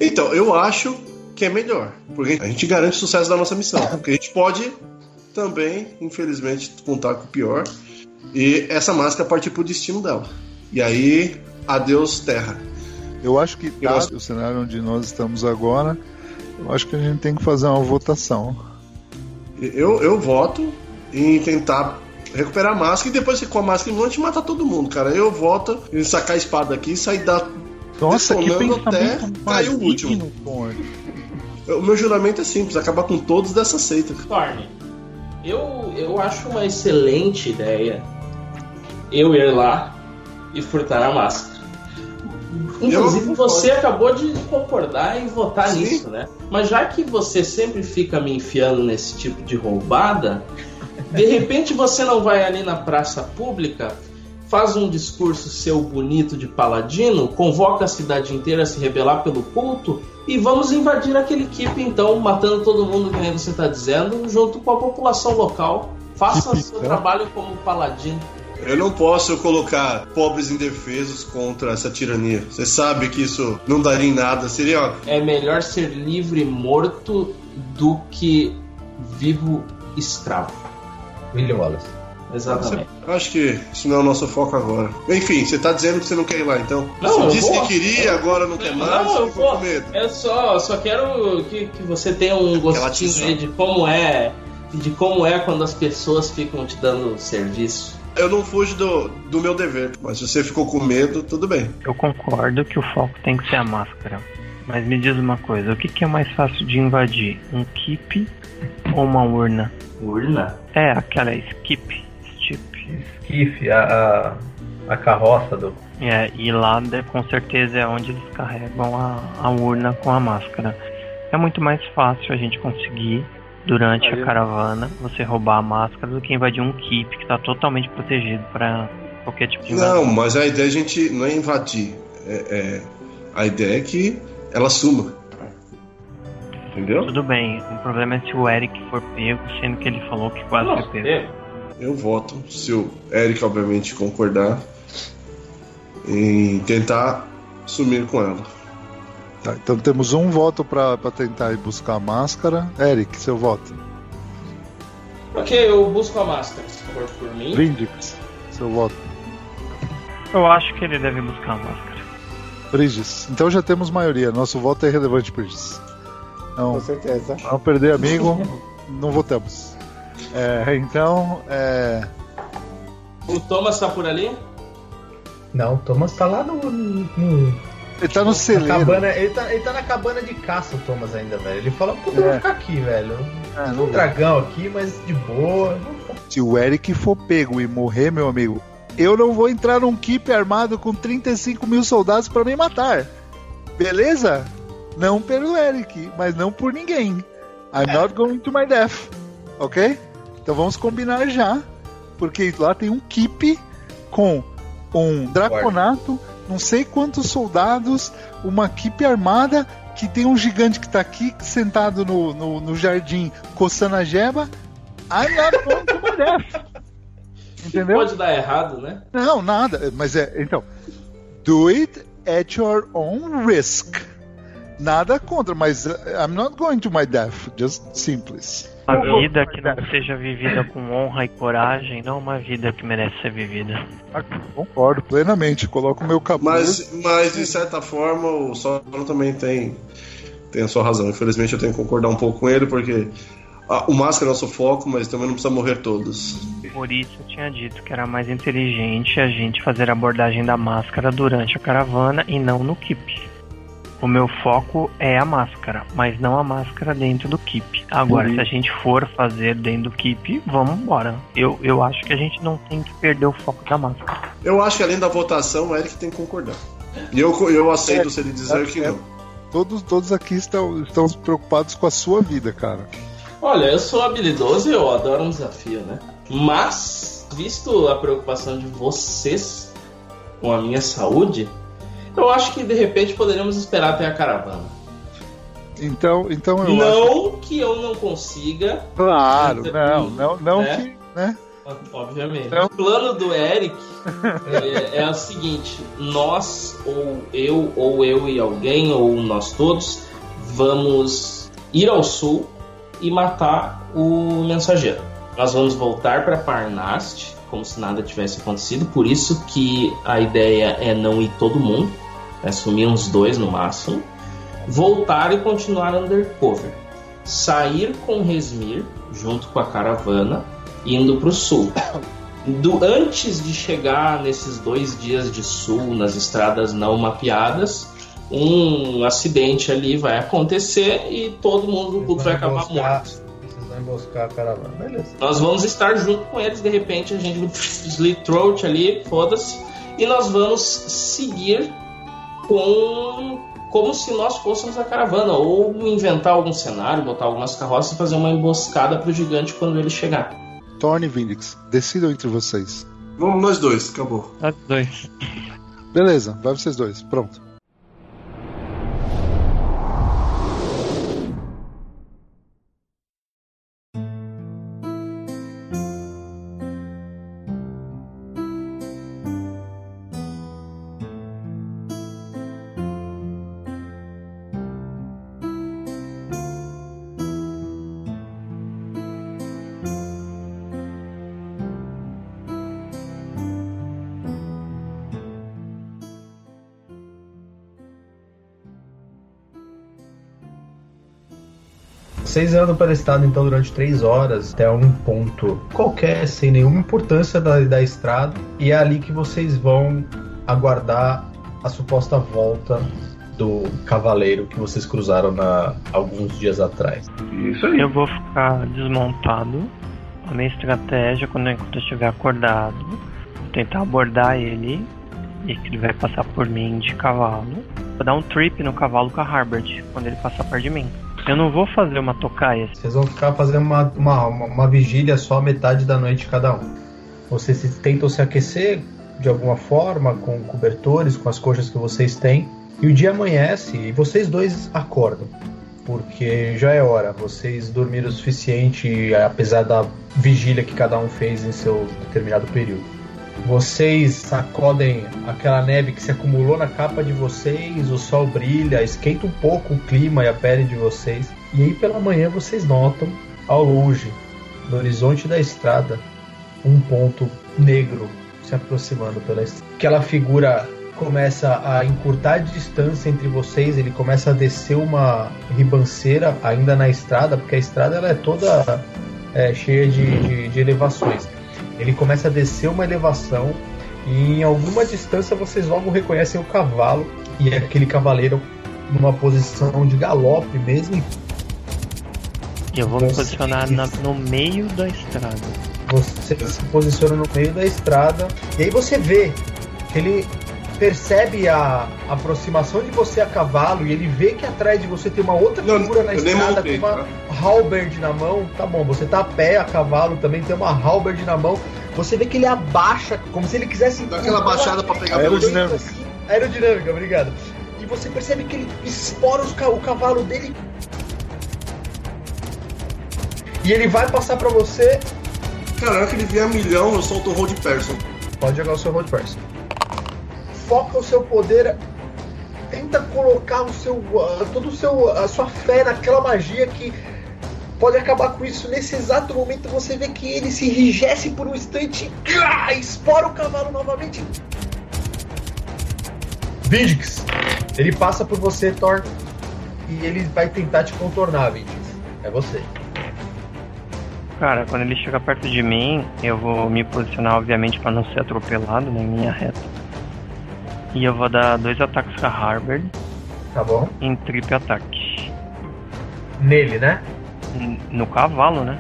Então, eu acho que é melhor. Porque a gente garante o sucesso da nossa missão. Porque a gente pode também, infelizmente, contar com o pior. E essa máscara partir pro destino dela. E aí, adeus terra. Eu acho que, dado o cenário onde nós estamos agora, eu acho que a gente tem que fazer uma votação. Eu, eu voto em tentar recuperar a máscara e depois com a máscara em mão a gente mata todo mundo, cara. Eu voto em sacar a espada aqui e sair da. Nossa, que até cair o Thorne. O meu juramento é simples, acabar com todos dessa seita. Thorne, eu, eu acho uma excelente ideia eu ir lá e furtar a máscara. Inclusive, você acabou de concordar em votar Sim. nisso, né? Mas já que você sempre fica me enfiando nesse tipo de roubada, de repente você não vai ali na praça pública, faz um discurso seu bonito de paladino, convoca a cidade inteira a se rebelar pelo culto e vamos invadir aquele equipe então, matando todo mundo, que nem você está dizendo, junto com a população local. Faça Que seu então? trabalho como paladino. Eu não posso colocar pobres indefesos contra essa tirania. Você sabe que isso não daria em nada. Seria. ó, É melhor ser livre morto do que vivo escravo. William Wallace. Exatamente. Eu acho que isso não é o nosso foco agora. Enfim, você tá dizendo que você não quer ir lá, então? Não, eu você disse vou. que queria, agora não quer mais. Não, eu ficou com vou. medo. Eu só, só quero que, que você tenha um gostinho de como é de como é quando as pessoas ficam te dando serviço. Eu não fujo do, do meu dever, mas se você ficou com medo, tudo bem. Eu concordo que o foco tem que ser a máscara. Mas me diz uma coisa, o que, que é mais fácil de invadir? Um keep ou uma urna? Urna? É, aquela skip. Skiff, a, a, a carroça do. É, e lá com certeza é onde eles carregam a, a urna com a máscara. É muito mais fácil a gente conseguir, durante Aí. a caravana, você roubar a máscara do que invadir um keep que está totalmente protegido para qualquer tipo de Não, mas a ideia a gente não é invadir. É, é- a ideia é que ela suma. Entendeu? Tudo bem, o problema é se o Eric for pego, sendo que ele falou que quase Nossa, foi pego. é. Eu voto, se o Eric obviamente concordar, em tentar sumir com ela. Tá, então temos um voto pra pra tentar ir buscar a máscara. Eric, seu voto. Ok, eu busco a máscara, se for por mim. Vindix, seu voto. Eu acho que ele deve buscar a máscara. Bridges. Então já temos maioria. Nosso voto é relevante, Bridges. Não, Com certeza. não perder amigo, não votamos. É, então, é, O Thomas tá por ali? Não, o Thomas tá lá no. no- no- ele tá no na celeiro. cabana, ele, tá, ele tá na cabana de caça, o Thomas, ainda, velho. Ele fala, pô, eu vou É. ficar aqui, velho. É, Tem não um dragão aqui, mas de boa. Se o Eric for pego e morrer, meu amigo, eu não vou entrar num keep armado com 35 mil soldados pra me matar. Beleza? Não pelo Eric, mas não por ninguém. I'm not going to my death. Ok? Então vamos combinar já. Porque lá tem um keep com um draconato, não sei quantos soldados, uma keep armada que tem um gigante que tá aqui sentado no, no, no jardim coçando a jeba. I'm not going to my death. Entendeu? Pode dar errado, né? Não, nada. Mas é. Então. Do it at your own risk. Nada contra, mas uh, I'm not going to my death. Just simples. Uma vida que não seja vivida com honra e coragem, não uma vida que merece ser vivida. Concordo plenamente. Coloco o meu capuz. Mas, mas de certa forma, o Sauron também tem, tem a sua razão. Infelizmente, eu tenho que concordar um pouco com ele, porque ah, o Máscara é nosso foco, mas também não precisa morrer todos. Por isso eu tinha dito que era mais inteligente a gente fazer a abordagem da máscara durante a caravana e não no keep. O meu foco é a máscara, mas não a máscara dentro do keep. Agora, Uhum. se a gente for fazer dentro do keep, vamos embora. Eu, eu acho que a gente não tem que perder o foco da máscara. Eu acho que além da votação, o Eric tem que concordar. E eu, eu aceito É, se ele dizer que não. Todos, todos aqui estão, estão preocupados com a sua vida, cara. Olha, eu sou habilidoso e eu adoro um desafio, né? Mas, visto a preocupação de vocês com a minha saúde, eu acho que de repente poderíamos esperar até a caravana. Então, então eu acho. não que eu não consiga, Claro, Então, não, não, não né? que. Né? obviamente. Não. O plano do Eric é, é o seguinte: nós, ou eu, ou eu e alguém, ou nós todos, vamos ir ao sul e matar o mensageiro. Nós vamos voltar para Parnast, como se nada tivesse acontecido. Por isso que a ideia é não ir todo mundo, é sumir uns dois no máximo. Voltar e continuar undercover. Sair com Resmir, junto com a caravana, indo para o sul. Do, antes de chegar nesses dois dias de sul, nas estradas não mapeadas, um acidente ali vai acontecer e todo mundo vai acabar morto. Emboscar a caravana. Beleza. Nós vamos estar junto com eles, de repente a gente slit throat ali, foda-se, e nós vamos seguir com como se nós fôssemos a caravana, ou inventar algum cenário, botar algumas carroças e fazer uma emboscada pro gigante quando ele chegar. Torne Vindix, decidam entre vocês. Vamos nós dois, acabou. Nós dois. Beleza, vai vocês dois. Pronto. Vocês andam pela estrada então durante três horas até um ponto qualquer, sem nenhuma importância da, da estrada, e é ali que vocês vão aguardar a suposta volta do cavaleiro que vocês cruzaram na, alguns dias atrás. Isso aí. Eu vou ficar desmontado. A minha estratégia, quando eu enquanto eu estiver acordado, tentar abordar ele e que ele vai passar por mim de cavalo. Vou dar um trip no cavalo com a Harbert quando ele passar perto de mim. Eu não vou fazer uma tocaia. Vocês vão ficar fazendo uma, uma, uma, uma vigília só metade da noite cada um. Vocês tentam se aquecer de alguma forma, com cobertores, com as coxas que vocês têm. E o dia amanhece e vocês dois acordam. Porque já é hora. Vocês dormiram o suficiente, apesar da vigília que cada um fez em seu determinado período. Vocês sacodem aquela neve que se acumulou na capa de vocês, o sol brilha, esquenta um pouco o clima e a pele de vocês. E aí pela manhã vocês notam, ao longe, no horizonte da estrada, um ponto negro se aproximando pela estrada. Aquela figura começa a encurtar a distância entre vocês, ele começa a descer uma ribanceira ainda na estrada, porque a estrada ela é toda é, cheia de, de, de elevações. Ele começa a descer uma elevação e em alguma distância vocês logo reconhecem o cavalo e é aquele cavaleiro numa posição de galope mesmo. eu vou me posicionar na- no meio da estrada. Você se posiciona no meio da estrada e aí você vê que ele percebe a aproximação de você a cavalo e ele vê que atrás de você tem uma outra Não, figura na eu nem estrada montei, com uma halberd na mão. Tá bom, você tá a pé a cavalo também tem uma halberd na mão. Você vê que ele abaixa como se ele quisesse Dá aquela baixada pra pegar Aerodinâmica. assim, aerodinâmica, obrigado. E você percebe que ele espora os o cavalo dele. E ele vai passar pra você. Cara, na hora que ele vier a milhão, eu solto o Road Person. Pode jogar o seu road person. Foca o seu poder. Tenta colocar o seu, todo o seu, a sua fé naquela magia que pode acabar com isso. Nesse exato momento você vê que ele se enrijece por um instante ah, espora o cavalo novamente. Vindix, ele passa por você, Thor, e ele vai tentar te contornar, Vindix. É você. Cara, quando ele chegar perto de mim, eu vou me posicionar, obviamente, pra não ser atropelado né, em linha reta. E eu vou dar dois ataques com a Harbor Tá bom? em triple ataque. Nele, né? N- No cavalo, né?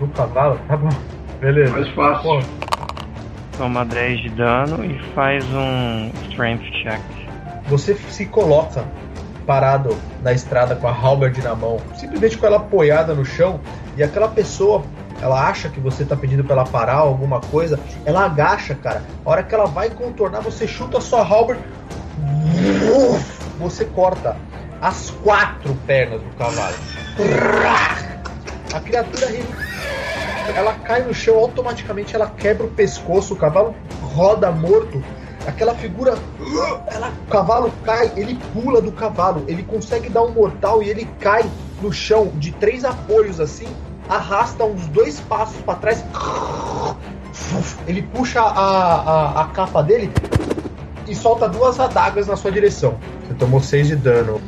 No cavalo? Tá bom. Beleza. Mais fácil. Pô, Toma 10 de dano e faz um Strength check. você se coloca parado na estrada com a halberd na mão, simplesmente com ela apoiada no chão, e aquela pessoa, ela acha que você tá pedindo pra ela parar alguma coisa, ela agacha, cara. A hora que ela vai contornar, você chuta a sua halberd, você corta as quatro pernas do cavalo. A criatura ela cai no chão automaticamente, ela quebra o pescoço, o cavalo roda morto. Aquela figura, ela, o cavalo cai, ele pula do cavalo, ele consegue dar um mortal e ele cai no chão de três apoios assim, arrasta uns dois passos para trás. Ele puxa a, a, a capa dele e solta duas adagas na sua direção. Você tomou seis de dano.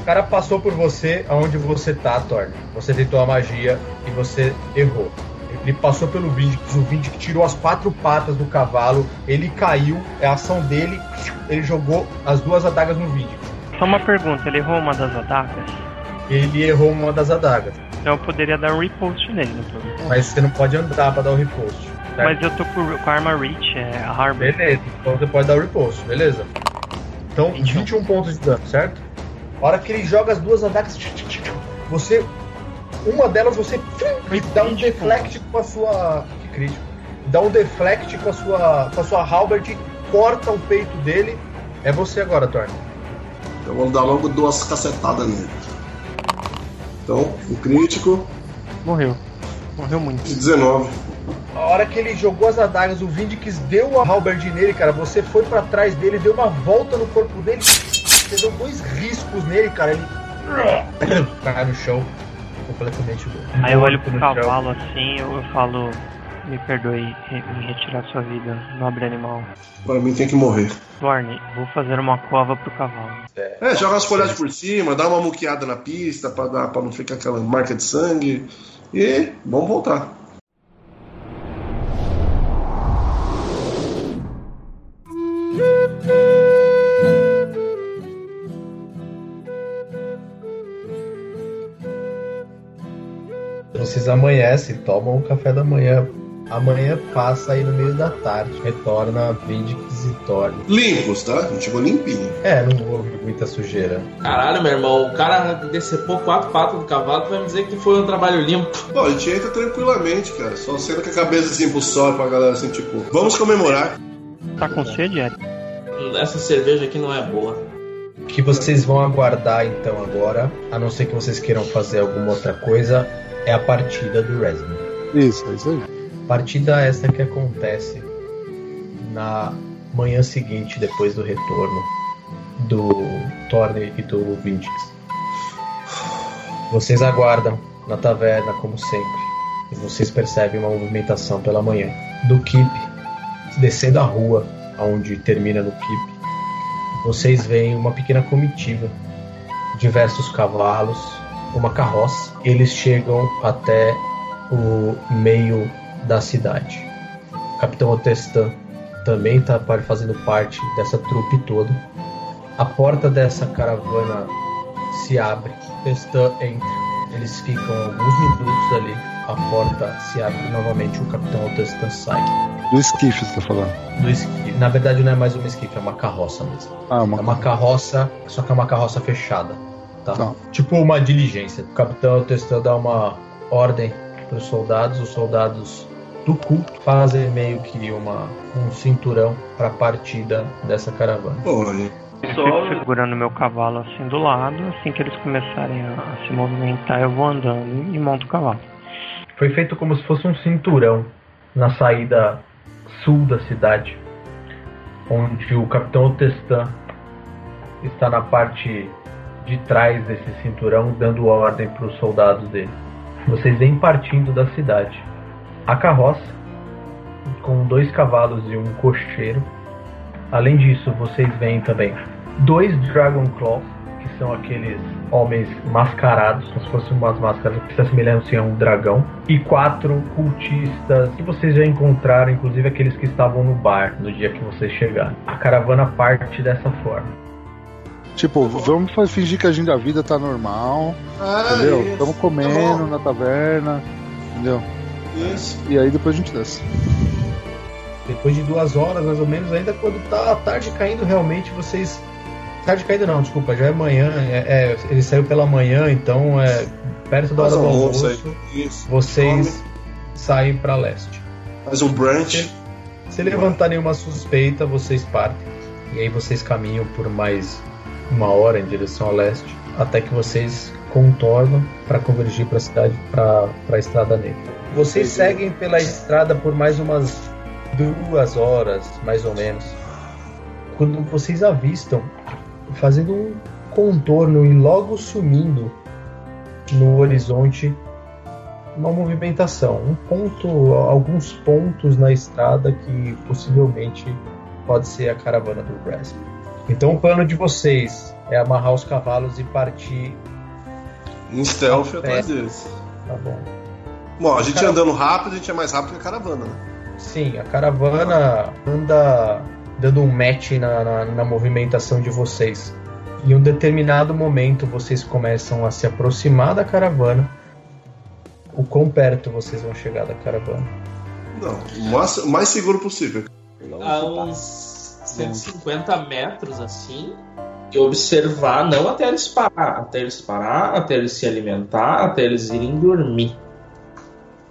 O cara passou por você aonde você tá, Thor. Você tentou a magia e você errou. Ele passou pelo Vindic, o Vindic tirou as quatro patas do cavalo, ele caiu, é a ação dele, ele jogou as duas adagas no Vindic. Só uma pergunta, ele errou uma das adagas? Ele errou uma das adagas, Então eu poderia dar um repost nele, no problema. mas você não pode andar pra dar o repost. certo? Mas eu tô com, com a arma reach, é a Harbor. Beleza, então você pode dar o repost, beleza? Então, 21. 21 pontos de dano, certo? A hora que ele joga as duas adagas, você. Uma delas você dá um deflect com a sua. Que crítico. Dá um deflect com a sua. com a sua halberd, corta o peito dele. É você agora, Thor. Eu vou dar logo duas cacetadas nele. Então, o crítico Morreu. Morreu muito. de 19. A hora que ele jogou as adagas, o Vindix deu a halberd nele, cara. Você foi pra trás dele, deu uma volta no corpo dele. Você deu dois riscos nele, cara. Ele. <coughs> cai no chão, completamente Aí eu olho pro chão. cavalo assim, eu, eu falo. Me perdoe em retirar sua vida, nobre animal. Pra mim tem que morrer. Thorne, vou fazer uma cova pro cavalo. É, joga as folhagens por cima, dá uma muqueada na pista pra, dar, pra não ficar aquela marca de sangue. E vamos voltar. Vocês amanhecem, tomam o café da manhã. Amanhã passa aí no meio da tarde, retorna Vindix e Thorne. Limpos, tá? A gente chegou limpinho. É, não houve muita sujeira. Caralho, meu irmão, o cara decepou quatro patas do cavalo, tu vai me dizer que foi um trabalho limpo. Bom, a gente entra tranquilamente, cara. Só sendo com a cabeça assim pro sol pra galera assim, tipo, vamos comemorar. Tá com sede, Eric? Essa cerveja aqui não é boa. O que vocês vão aguardar então agora, a não ser que vocês queiram fazer alguma outra coisa, é a partida do Resident. Isso, é isso aí. Partida essa que acontece na manhã seguinte, depois do retorno do Thorne e do Vindix. Vocês aguardam na taverna, como sempre, e vocês percebem uma movimentação pela manhã do Keep descendo a rua onde termina no Keep. Vocês veem uma pequena comitiva, diversos cavalos, uma carroça. Eles chegam até o meio da cidade. O Capitão Otestan também está fazendo parte dessa trupe toda. A porta dessa caravana se abre, Otestan entra. Eles ficam alguns minutos ali. A porta se abre novamente. O Capitão Otestan sai. Do esquife você tá falando. Do esqui... Na verdade, não é mais uma esquife, é uma carroça mesmo. Ah, uma, É uma carroça, só que é uma carroça fechada. Tá? Tá. Tipo uma diligência. O capitão Testan dá uma ordem para os soldados, os soldados do culto fazem meio que uma, um cinturão para a partida dessa caravana. Olha, Eu fico segurando meu cavalo assim do lado, assim que eles começarem a, a se movimentar, eu vou andando e monto o cavalo. Foi feito como se fosse um cinturão na saída sul da cidade, onde o capitão Testan está na parte de trás desse cinturão, dando ordem para os soldados dele. Vocês vêm partindo da cidade. A carroça, com dois cavalos e um cocheiro. Além disso, vocês veem também dois Dragon Claws, que são aqueles homens mascarados, como se fossem umas máscaras que se assemelham a um dragão. E quatro cultistas que vocês já encontraram, inclusive aqueles que estavam no bar no dia que vocês chegaram. A caravana parte dessa forma. Tipo, vamos fingir que a gente da vida tá normal, ah, entendeu? Estamos Tá comendo bom. na taverna, entendeu? Isso. E aí depois a gente desce. Depois de duas horas, mais ou menos, ainda quando tá a tarde caindo, realmente vocês. Tarde caindo não, desculpa, já é manhã. É, é, ele saiu pela manhã, então é perto da hora do almoço almoço. Vocês saem para leste. Faz um brunch. Se levantar nenhuma suspeita, vocês partem. E aí vocês caminham por mais uma hora em direção a leste, até que vocês contornam para convergir para a cidade, para a Estrada Negra. Vocês seguem pela estrada por mais umas duas horas, mais ou menos, quando vocês avistam, fazendo um contorno e logo sumindo no horizonte, uma movimentação, um ponto, alguns pontos na estrada que possivelmente pode ser a caravana do Brasp. Então o plano de vocês é amarrar os cavalos e partir, Em stealth atrás deles. tá bom? Bom, a gente Cara- andando rápido, a gente é mais rápido que a caravana, né? Sim, a caravana anda dando um match na, na, na movimentação de vocês. Em um determinado momento vocês começam a se aproximar da caravana. O quão perto vocês vão chegar da caravana? Não, o mais, o mais seguro possível. A uns 150 metros assim. E observar, não até eles parar, até eles parar, até eles se alimentar, até eles irem dormir.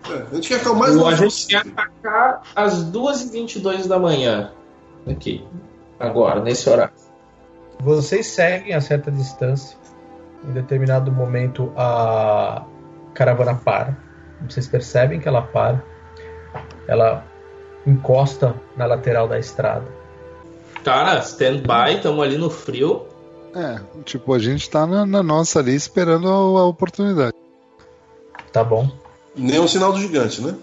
É, a gente quer ficar o mais Ou a longe gente quer atacar às 2h22 da manhã. Aqui. Agora, nesse horário. Vocês seguem a certa distância. Em determinado momento a caravana para. Vocês percebem que ela para. Ela encosta na lateral da estrada. Cara, stand-by, estamos ali no frio. É, tipo, a gente tá na, na nossa ali esperando a, a oportunidade. Tá bom? Nem um sinal do gigante, né?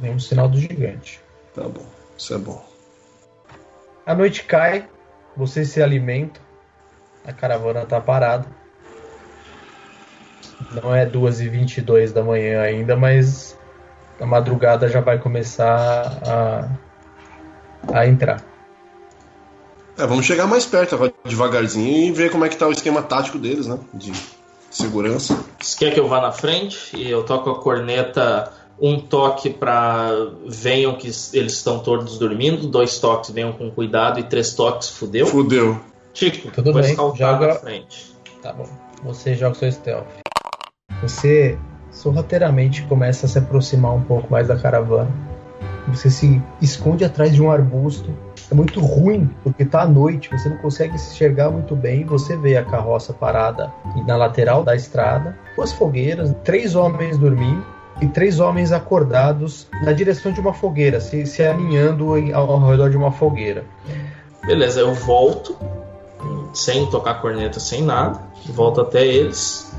Nenhum sinal do gigante. Tá bom, isso é bom. A noite cai, vocês se alimentam, a caravana tá parada. Não é 2h22 da manhã ainda, mas a madrugada já vai começar a, a entrar. É, vamos chegar mais perto agora, devagarzinho e ver como é que tá o esquema tático deles, né? De segurança. Você quer que eu vá na frente e eu toco a corneta um toque para venham que eles estão todos dormindo, dois toques venham com cuidado e três toques fudeu? Fudeu. Tico, Tudo bem, joga- na frente. Tá bom. Você joga seu stealth. Você sorrateiramente começa a se aproximar um pouco mais da caravana. Você se esconde atrás de um arbusto. É muito ruim, porque tá à noite, você não consegue se enxergar muito bem. Você vê a carroça parada na lateral da estrada, duas fogueiras, três homens dormindo e três homens acordados na direção de uma fogueira, se, se alinhando ao, ao redor de uma fogueira. Beleza, eu volto, sem tocar corneta, sem nada, volto até eles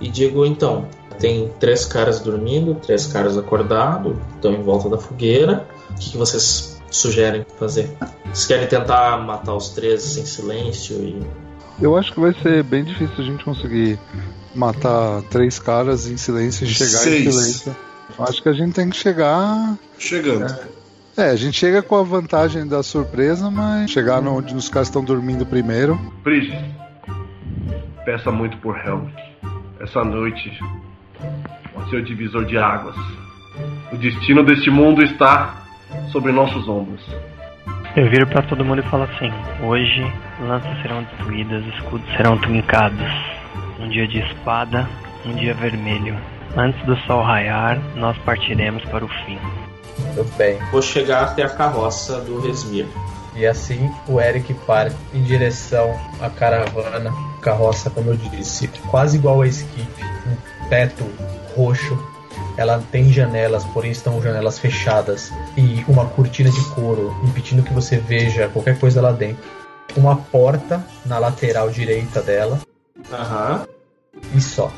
e digo: então, tem três caras dormindo, três caras acordados, estão em volta da fogueira. O que, que vocês sugerem fazer? Vocês querem tentar matar os três em silêncio e. Eu acho que vai ser bem difícil a gente conseguir matar três caras em silêncio e chegar em Seis. silêncio. Eu acho que a gente tem que chegar. Chegando. É, a gente chega com a vantagem da surpresa, mas chegar no- onde os caras estão dormindo primeiro. Brigitte, peça muito por Helm. Essa noite ser o divisor de águas. O destino deste mundo está sobre nossos ombros. Eu viro pra todo mundo e falo assim: Hoje lanças serão destruídas, escudos serão truncados. Um dia de espada, um dia vermelho. Antes do sol raiar, nós partiremos para o fim. Muito bem. Vou chegar até a carroça do Resmir. E assim o Eric parte em direção à caravana, carroça, como eu disse, quase igual a Skip, um teto roxo. Ela tem janelas, porém estão janelas fechadas e uma cortina de couro impedindo que você veja qualquer coisa lá dentro. Uma porta na lateral direita dela Aham. e só.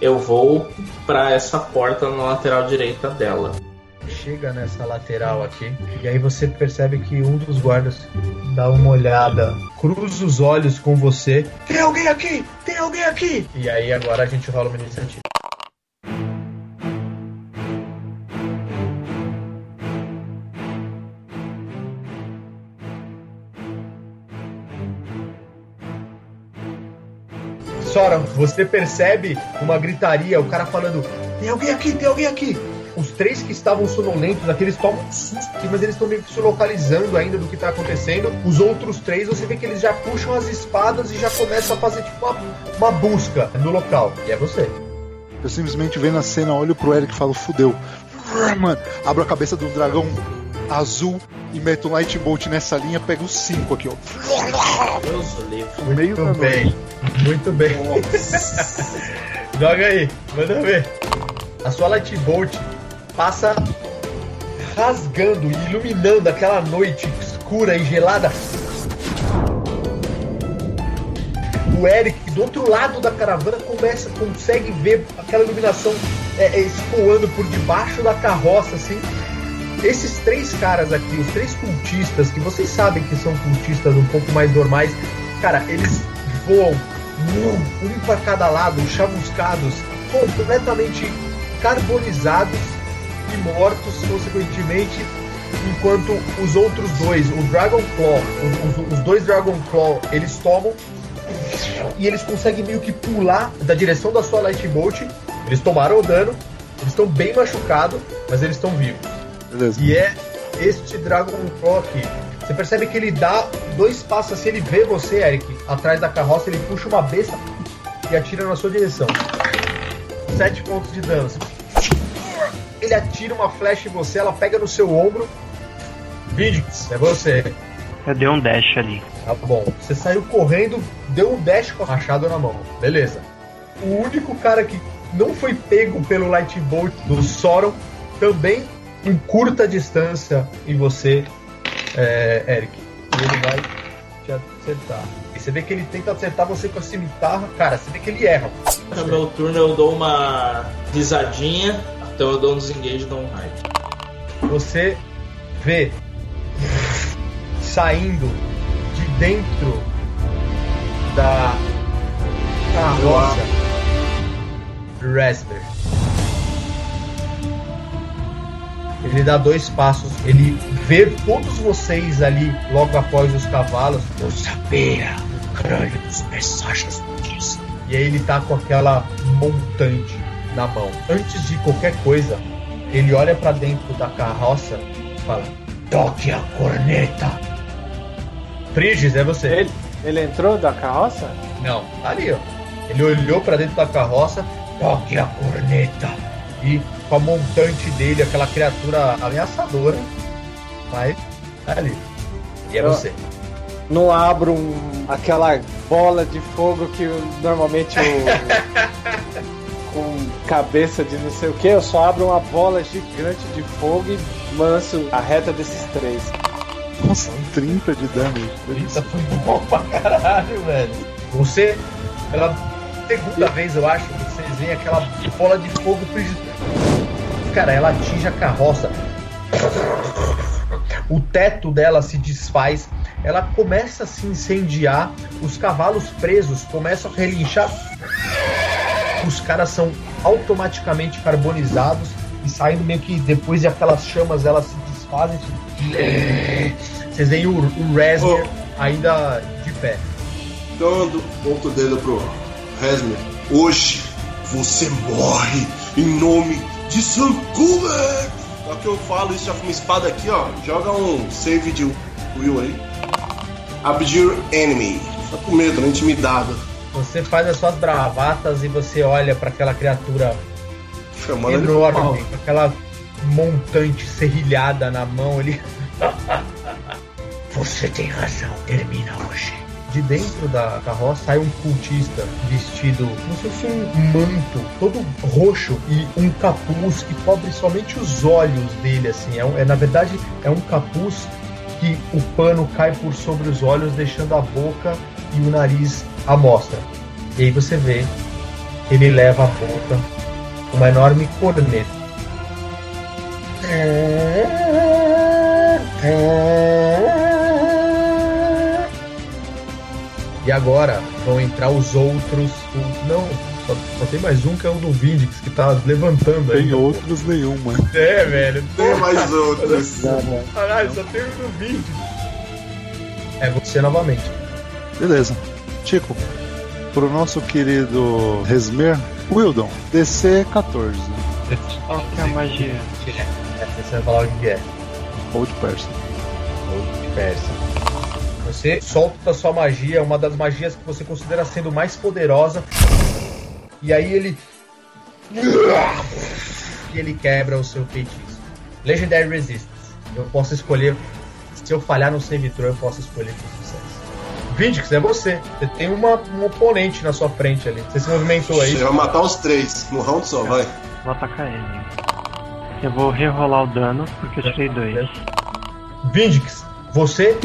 Eu vou pra essa porta na lateral direita dela. Chega nessa lateral aqui e aí você percebe que um dos guardas dá uma olhada, cruza os olhos com você. Tem alguém aqui! Tem alguém aqui! E aí agora a gente rola uma iniciativa. Sora, você percebe uma gritaria, o cara falando: Tem alguém aqui, tem alguém aqui! Os três que estavam sonolentos, aqueles tomam um susto, mas eles estão meio que se localizando ainda do que tá acontecendo. Os outros três, você vê que eles já puxam as espadas e já começam a fazer tipo uma, uma busca no local. E é você. Eu simplesmente vendo a cena, olho pro Eric e falo, fudeu. Mano, abro a cabeça do dragão azul e meto um light bolt nessa linha, pego os cinco aqui, ó. Deus o livre. No meio Muito bem. Muito <laughs> bem. Joga aí, manda ver. A sua Light Bolt passa rasgando e iluminando aquela noite escura e gelada. O Eric, do outro lado da caravana, começa, consegue ver aquela iluminação é, é, escoando por debaixo da carroça, assim. Esses três caras aqui, os três cultistas, que vocês sabem que são cultistas um pouco mais normais, cara, eles voam um, para cada lado, chamuscados, completamente carbonizados e mortos, consequentemente, enquanto os outros dois, o Dragon Claw, os, os- os dois Dragon Claw, eles tomam e eles conseguem meio que pular da direção da sua Light Bolt. Eles tomaram o dano, eles estão bem machucados, mas eles estão vivos. Beleza. E é este Dragon Claw aqui. Você percebe que ele dá dois passos assim, ele vê você, Eric, atrás da carroça, ele puxa uma besta e atira na sua direção. Sete pontos de dano. Ele atira uma flecha em você, ela pega no seu ombro. Vindix, é você. Eu dei um dash ali. Tá bom. Você saiu correndo, deu um dash com a machado na mão. Beleza. O único cara que não foi pego pelo Light Bolt do Soron também em curta distância em você, é, Eric. E ele vai te acertar. E você vê que ele tenta acertar você com a cimitarra. Cara, você vê que ele erra. No meu turno eu dou uma risadinha, então eu dou um desengage e dou um raid. você vê saindo de dentro da carroça Raspberry. Ele dá dois passos, ele vê todos vocês ali logo após os cavalos. Eu sabia o crânio dos mensagens disso. E aí ele tá com aquela montante na mão. Antes de qualquer coisa, ele olha pra dentro da carroça e fala: Toque a corneta. Friges, é você. Ele, ele entrou da carroça? Não, tá ali, ó. Ele olhou pra dentro da carroça Toque a corneta. e com a montante dele, aquela criatura ameaçadora, mas tá ali. E é Eu- você. Não abro um- aquela bola de fogo que normalmente o. <laughs> com cabeça de não sei o que, eu só abro uma bola gigante de fogo e manso a reta desses três. Nossa, 30 de damage. Isso foi bom pra caralho, velho. Você, pela segunda vez, eu acho, vocês veem aquela bola de fogo. Cara, ela atinge a carroça. O teto dela se desfaz. Ela começa a se incendiar. Os cavalos presos começam a relinchar. Os caras são automaticamente carbonizados e saindo meio que depois de aquelas chamas elas se desfazem. Vocês veem o, o Resmer ainda de pé. Dando outro dedo pro Resmer. Hoje você morre em nome de Sankuber! Só que eu falo isso já com uma espada aqui, ó. Joga um save de Will aí. Abjure Enemy. Tá com medo, né? Intimidado. Você faz as suas bravatas e você olha para aquela criatura Chamando enorme, com aquela montante serrilhada na mão. Ele <laughs> Você tem razão, termina hoje. De dentro da carroça sai um cultista vestido como se fosse um manto todo roxo e um capuz que cobre somente os olhos dele assim. É, é, na verdade é um capuz que o pano cai por sobre os olhos deixando a boca e o nariz à mostra. E aí você vê ele leva a boca uma enorme corneta E agora vão entrar os outros. o- não, só, só tem mais um que é o do Vindix, que tá levantando aí. Tem outros nenhuma. É, velho. Tem mais outros. <laughs> Caralho, só tem o do Vindix. É você novamente. Beleza. Chico, pro nosso querido Resmer, Wildon, DC 14. Qual que é a magia? É, você vai falar o que é. Old Person. Old Person. Você solta a sua magia, uma das magias que você considera sendo mais poderosa. E aí ele. E ele quebra o seu feitiço. Legendary Resistance. Eu posso escolher. Se eu falhar no save throw, eu posso escolher com sucesso. Vindix, é você. Você tem uma, um oponente na sua frente ali. Você se movimentou aí. Você vai matar os três no round só, vai. Vou atacar ele. Eu vou rerolar o dano porque eu tirei dois. Vindix, você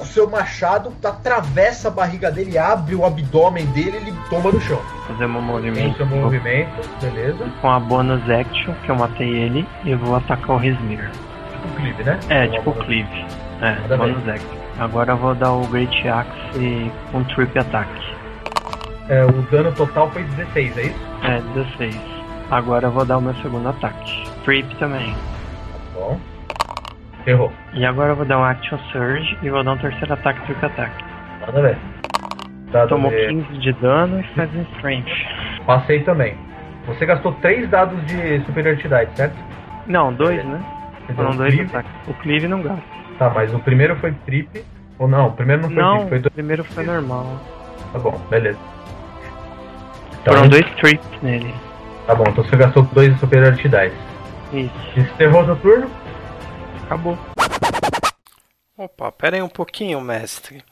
o seu machado atravessa a barriga dele, abre o abdômen dele e ele tomba no chão. Fazer meu Tem movimento. seu movimento, beleza. Com a bonus action, que eu matei ele, e eu vou atacar o Resmir. O Clive, né? É, tipo o Cleave. É, Manda bonus action. Agora eu vou dar o Great Axe com Trip Attack. É, o dano total foi 16, é isso? É, 16. Agora eu vou dar o meu segundo ataque. Trip também. Bom. Errou. E agora eu vou dar um Action Surge e vou dar um terceiro ataque Trip Attack. Manda ver. Dado Tomou de- 15 de dano e faz um Strength. Passei também. Você gastou 3 dados de superioridade, certo? Não, dois, né? Você deu Foram um dois Cleave. ataques. O Cleave não gasta. Tá, mas o primeiro foi trip. Ou não, o primeiro não foi Não, trip, foi o dois. primeiro foi normal. Tá bom, beleza. Então, Foram dois trips nele. Tá bom, então você gastou 2 de superioridade. Isso. Encerrou seu turno? Acabou. Opa, pera aí um pouquinho, mestre.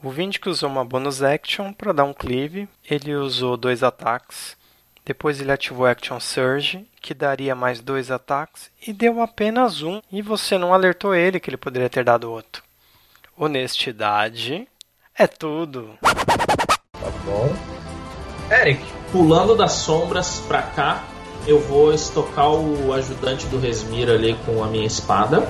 O Vindic usou uma bonus action para dar um cleave. Ele usou dois ataques. Depois ele ativou Action Surge, que daria mais dois ataques, e deu apenas um. E você não alertou ele que ele poderia ter dado outro. Honestidade é tudo. Tá bom. Eric, Pulando das sombras pra cá, Eu vou estocar o ajudante do Resmir ali com a minha espada.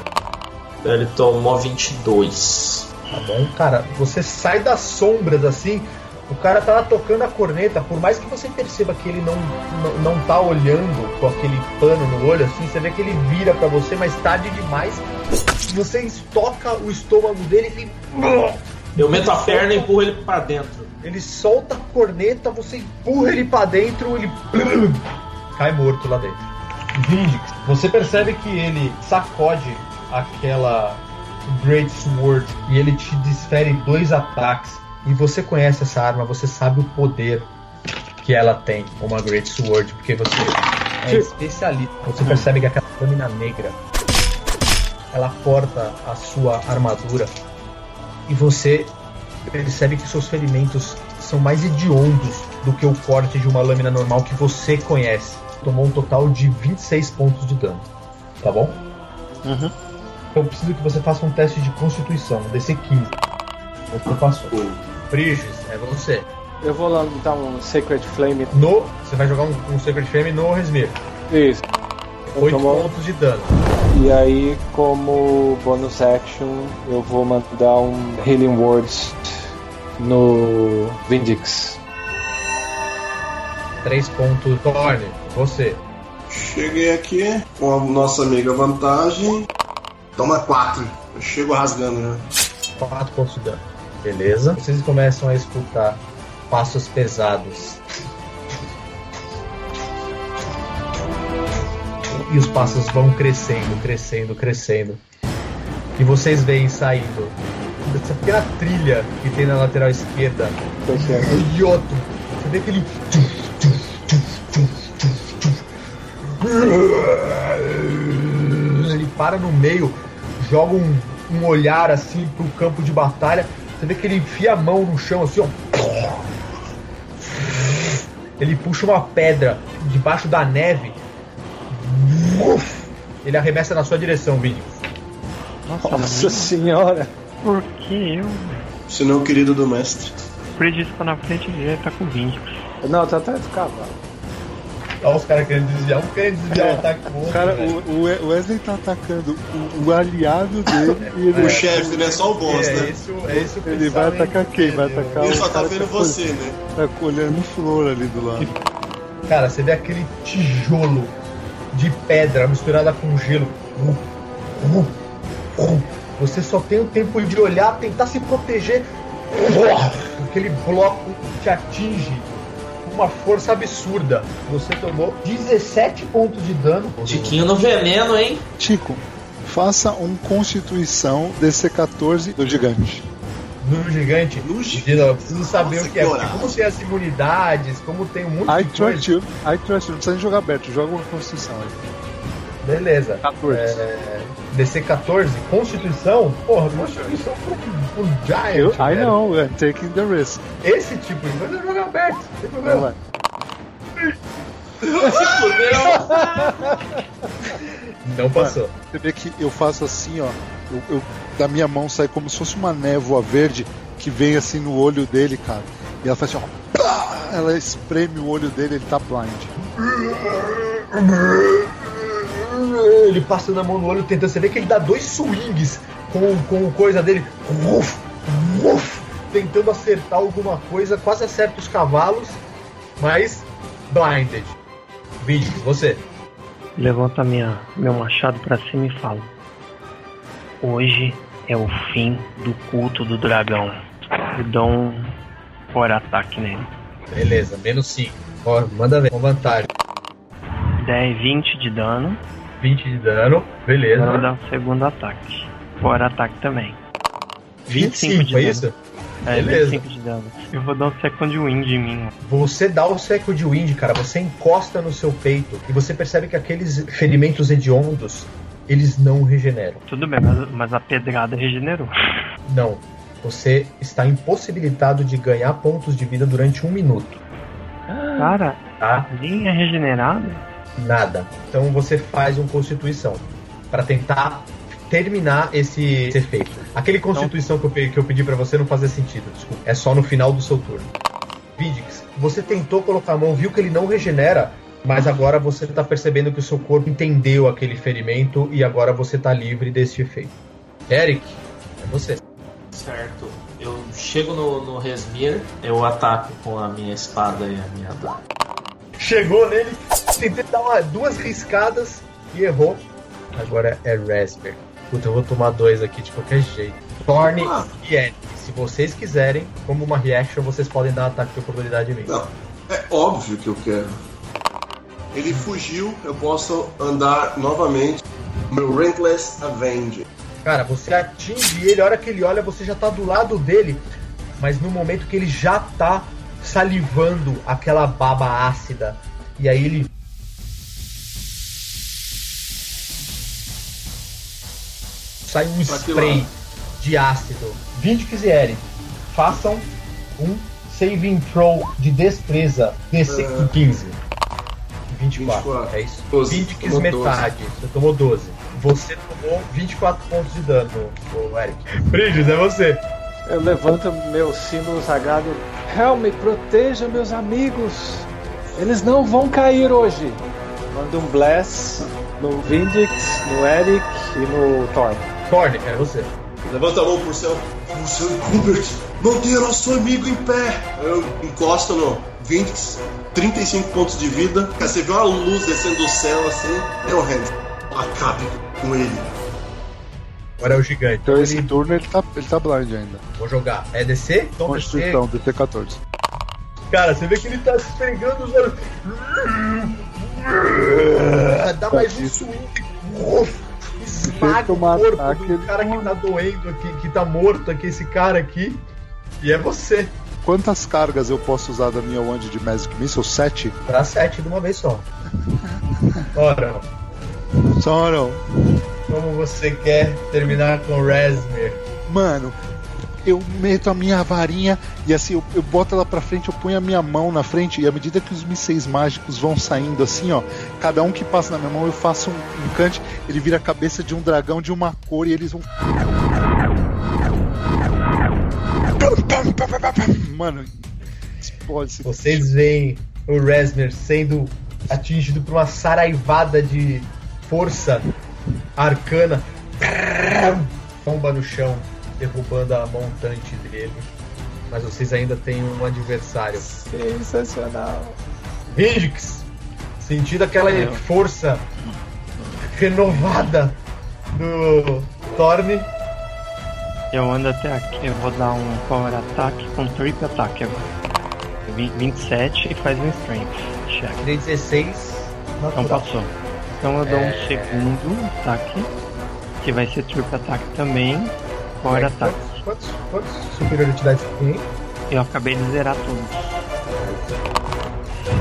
Ele tomou 22. Tá bom? Cara, você sai das sombras assim. O cara tá lá tocando a corneta, por mais que você perceba que ele não, não, não tá olhando com aquele pano no olho, assim, você vê que ele vira pra você, mas tarde demais. Você estoca o estômago dele e ele. Eu meto a perna e empurro ele pra dentro. Ele solta a corneta, você empurra ele pra dentro, ele cai morto lá dentro. Vindix, você percebe que ele sacode aquela Great Sword e ele te desfere dois ataques. E você conhece essa arma, você sabe o poder que ela tem, uma Great Sword, porque você é especialista. Você percebe que aquela lâmina negra ela corta a sua armadura e você percebe que seus ferimentos são mais hediondos do que o corte de uma lâmina normal que você conhece. Tomou um total de 26 pontos de dano. Tá bom? Uhum. Eu preciso que você faça um teste de constituição, DC 15. Você passou. Briges, é você. Eu vou lá dar um Sacred Flame. No, você vai jogar um, um Sacred Flame no Resmir. Isso. 8 tomou- pontos de dano. E aí, como bonus action, eu vou mandar um Healing Words no Vindix. 3 pontos. Thorne, você. Cheguei aqui com a nossa amiga vantagem. Toma quatro. Eu chego rasgando já. 4 pontos de dano. Beleza. Vocês começam a escutar passos pesados. E os passos vão crescendo, crescendo, crescendo. E vocês veem saindo dessa pequena trilha que tem na lateral esquerda um Yoto. Você vê aquele. Ele para no meio, joga um, um olhar assim pro campo de batalha. Você vê que ele enfia a mão no chão assim, ó. Ele puxa uma pedra debaixo da neve. Ele arremessa na sua direção, Vini. Nossa senhora! Por que eu? Se não, querido do mestre. O Bridges tá na frente e ele tá com 20. Não, tá atrás do cavalo. Olha os caras querendo desviar, um querendo desviar o ataque do outro. O cara, velho. o, Wesley tá atacando o, o aliado dele e ele, <laughs> O chefe, né? Só o boss, é, né? esse, é esse o ele vai atacar quem? Vai atacar Ele o só tá vendo que você, né? Tá colhendo flor ali do lado. Cara, você vê aquele tijolo de pedra misturada com gelo. Você só tem o tempo de olhar, tentar se proteger. Aquele bloco te atinge uma força absurda. Você tomou 17 pontos de dano. Tiquinho no veneno, hein? Tico, faça um Constituição DC-14 do gigante. No gigante. No Gila, eu preciso saber Nossa, o que é. que porque. Como tem as imunidades, como tem um monte I de coisa. you. I trust you. Não precisa nem jogar aberto. Joga uma Constituição aí. Beleza. 14. É, DC 14, Constituição? Porra, Constituição pro, pro Giant. Eu, I velho. know, I'm taking the risk. Esse tipo de coisa joga aberto, <laughs> não tem problema. Não passou. Você vê que eu faço assim, ó. Eu, eu- da minha mão sai como se fosse uma névoa verde que vem assim no olho dele, cara. E ela faz assim, ó. Ela espreme o olho dele, ele tá blind. <laughs> Ele passa na mão no olho tentando. Você vê que ele dá dois swings com, com coisa dele. Uf, uf, tentando acertar alguma coisa. Quase acerta os cavalos. Mas blinded. Vídeo, você. Levanta minha, meu machado pra cima e fala: Hoje é o fim do culto do dragão. E dou um for ataque nele. Beleza, menos 5. Ó, manda ver. Com vantagem. 10, 20 de dano. 20 de dano. Beleza. Agora vou dar um segundo ataque. Fora ataque também. 25 de foi dano. isso? É, Beleza. 25 de dano. Eu vou dar um second wind em mim. Você dá o seco de wind, cara. Você encosta no seu peito e você percebe que aqueles ferimentos hediondos eles não regeneram. Tudo bem, mas, mas a pedrada regenerou. Não. Você está impossibilitado de ganhar pontos de vida durante um minuto. Cara, Tá? nem é regenerada? Nada. Então você faz um Constituição para tentar terminar esse, esse efeito. Aquele Constituição que, eu, que eu pedi para você não fazia sentido, desculpa. É só no final do seu turno. Vidix, você tentou colocar a mão, viu que ele não regenera, mas agora você tá percebendo que o seu corpo entendeu aquele ferimento e agora você tá livre desse efeito. Eric, é você. Certo. Eu chego no, no Resmir, eu ataco com a minha espada e a minha adaga. Chegou nele, tentei dar uma- duas riscadas e errou. Agora é Rasper. Puta, eu vou tomar dois aqui de qualquer jeito. Thorne Ah. e Eric. Se vocês quiserem, como uma reaction, vocês podem dar ataque de oportunidade em mim. Não, é óbvio que eu quero. Ele fugiu, eu posso andar novamente. Meu Rentless Avenge. Cara, você atinge ele, a hora que ele olha, você já tá do lado dele. Mas no momento que ele já tá salivando aquela baba ácida. E aí ele. Sai um spray de ácido. 20 quiserem, façam um saving throw de destreza. DC É. 15. 24. 24. É isso. 12. 20 quis metade. Você tomou 12. Você tomou 24 pontos de dano, Eric. Bridges, é você. Eu levanto meu símbolo sagrado. Helme, proteja meus amigos. Eles não vão cair hoje. Mando um bless no Vindix, no Eric e no Thorn. Thorne, é você. Levanta a mão pro céu. Wilson Kubert, mantenha nosso amigo em pé. Eu encosto no Vinx, 35 pontos de vida. Você vê uma luz descendo do céu assim. Eu rendo. Acabe com ele. Agora é o gigante. Então esse ele... turno ele tá, ele tá blind ainda. Vou jogar. É DC? Então DC. Constituição, DC14. Cara, você vê que ele tá esfregando os olhos. Dá mais um swing. Esmaga o corpo ataque, do cara que tá doendo aqui, que tá morto aqui, esse cara aqui. E é você. Quantas cargas eu posso usar da minha Wand de Magic Missile? 7? Pra sete de uma vez só. <laughs> Ora, Só não. Como você quer terminar com o Rasmer? Mano, eu meto a minha varinha e assim, eu, eu boto ela pra frente, eu ponho a minha mão na frente e à medida que os mísseis mágicos vão saindo assim, ó, cada um que passa na minha mão eu faço um, um cante, ele vira a cabeça de um dragão de uma cor e eles vão. Mano, explode Vocês veem o Resmer sendo atingido por uma saraivada de força arcana. Tomba no chão, derrubando a montante dele. Mas vocês ainda têm um adversário. Sensacional. Vindix, sentindo aquela força renovada do Thorne. Eu ando até aqui, eu vou dar um power attack com triple ataque agora. Vi- 27 e faz um strength check. Tirei 16 Não natural. passou. Então eu dou É. um segundo ataque, que vai ser triple ataque também, power attack. Quantos, quantos superioridades tem? Eu acabei de zerar todos.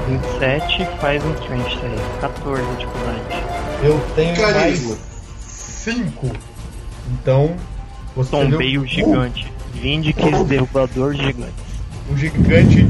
27 faz um strength aí, 14 de dificuldade. Eu tenho mais 5. Então, você Tombei viu- o gigante. Vindix derrubador gigante. O gigante.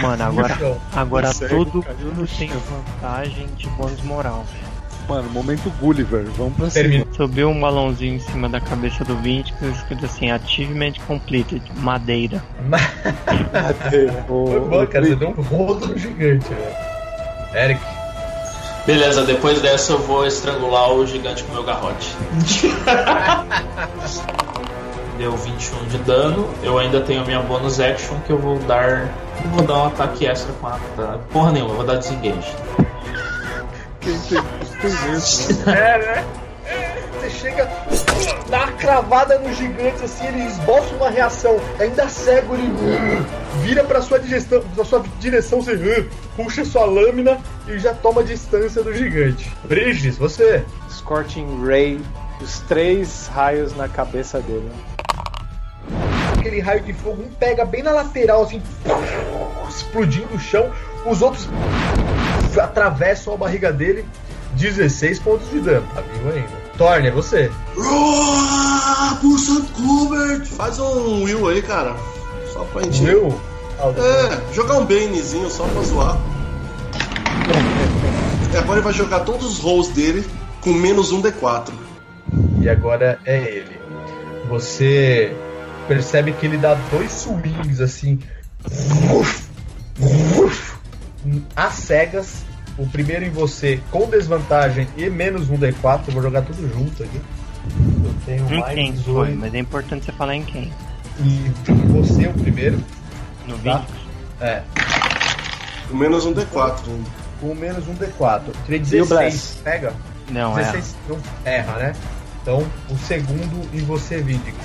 Mano, agora, agora O cego todo mundo tem vantagem de bônus moral, velho. Mano, momento Gulliver, vamos pra cima. Termina. Subiu um balãozinho em cima da cabeça do Vindix escrito assim, Achievement Completed, madeira. <laughs> Foi bom, cara. Você deu um rodo gigante, velho. Eric. Beleza, depois dessa eu vou estrangular o gigante com meu garrote. <laughs> Deu 21 de dano. Eu ainda tenho a minha bonus action que eu vou dar. Eu Vou dar um ataque extra com a. Porra nenhuma, eu vou dar desengage. Quem tem isso né? É, né? Você chega, dá uma cravada no gigante assim, ele esboça uma reação. Ainda cego, ele vira pra sua, digestão, pra sua direção, você puxa sua lâmina e já toma distância do gigante. Brigids, você. Scorching Ray, os três raios na cabeça dele. Aquele raio de fogo, um pega bem na lateral, assim, explodindo o chão. Os outros atravessam a barriga dele. 16 pontos de dano. Tá vivo ainda. Thorne, é você. Roar, Wilson Kubert. Faz um Will aí, cara. Só pra gente. Will? É, jogar um Banezinho só pra zoar. E agora ele vai jogar todos os rolls dele com menos um D4. E agora é ele. Você percebe que ele dá dois swings assim. Uf! Às cegas, o primeiro em você com desvantagem e menos um D4, eu vou jogar tudo junto aqui. Eu tenho Em mais quem 18. foi? Mas é importante você falar em quem. E você o primeiro, No tá? 20? É, Com menos um D4 ainda. com menos um D4. Tirei E o 16. Bless? Pega? Não, é. 16 não erra, né? Então, o segundo em você, Vidix.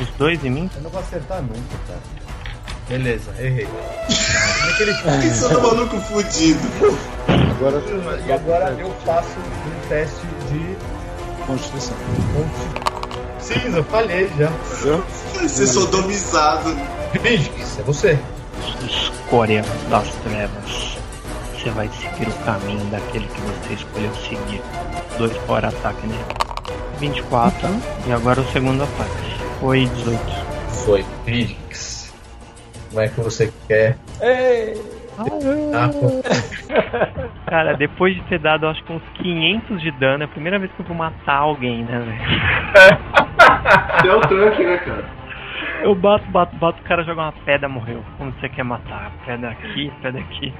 Os dois em mim? Eu não vou acertar nunca, cara. Beleza, errei. Como é que ele Que você é maluco fudido. Agora E agora eu faço um teste de Constituição. consti- Cinza, falhei já. Vai ser sodomizado. Vidix, é você. Escória das trevas. Você vai seguir o caminho daquele que você escolheu seguir. Dois por ataque nele. 24. E agora o segundo ataque. Foi 18. Foi. Vidix. Como é que você quer? Ei! Ah, pô. Cara, depois de ter dado acho que uns 500 de dano, é a primeira vez que eu vou matar alguém, né, velho? <laughs> É o tanque, né, cara? Eu bato, bato, bato, o cara joga uma pedra, morreu. Como você quer matar? Pedra aqui, pedra aqui.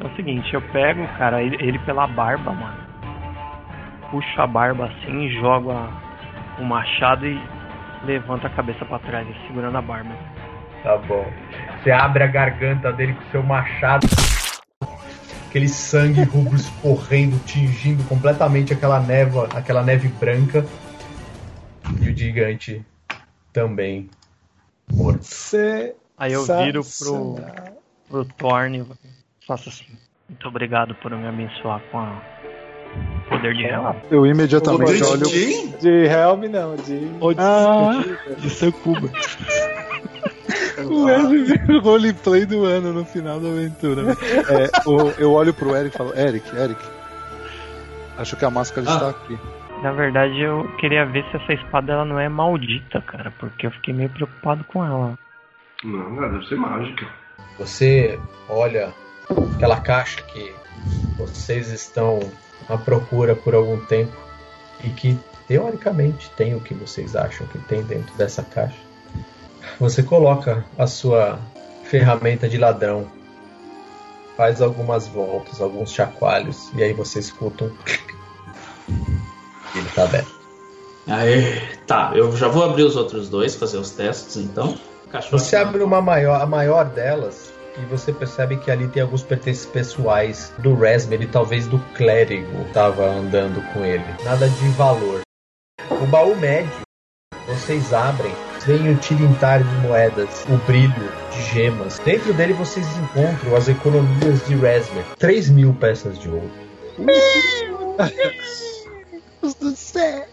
É o seguinte, eu pego, cara, ele, ele pela barba, mano. Puxo a barba assim, jogo a- o machado e levanto a cabeça pra trás, segurando a barba. Tá bom. Você abre a garganta dele com seu machado. Aquele sangue rubro escorrendo, tingindo completamente aquela névoa, aquela neve branca. E o gigante também morto. Você. Aí eu viro pro, pro Thorne e faço assim. Muito obrigado por me abençoar com a poder de Helm. Eu imediatamente Poder de olho. quem? De Helm, não, de. Ah, de Sankuba. O Wesley vira o roleplay do ano no final da aventura. É, o- eu olho pro Eric e falo: Eric, Eric. Acho que a máscara Ah. está aqui. Na verdade, eu queria ver se essa espada ela não é maldita, cara, porque eu fiquei meio preocupado com ela. Não, cara, deve ser mágica. Você olha aquela caixa que vocês estão à procura por algum tempo e que teoricamente tem o que vocês acham que tem dentro dessa caixa. Você coloca a sua ferramenta de ladrão, faz algumas voltas, alguns chacoalhos e aí você escuta um ele tá aberto. Aê, tá, eu já vou abrir os outros dois, fazer os testes então. Cachorro. Você abre uma maior, a maior delas e você percebe que ali tem alguns pertences pessoais do Raspberry, talvez do clérigo estava andando com ele. Nada de valor. O baú médio, vocês abrem, vem o tilintar de moedas, o brilho de gemas. Dentro dele vocês encontram as economias de Raspberry. 3 mil peças de ouro. Deus do céu!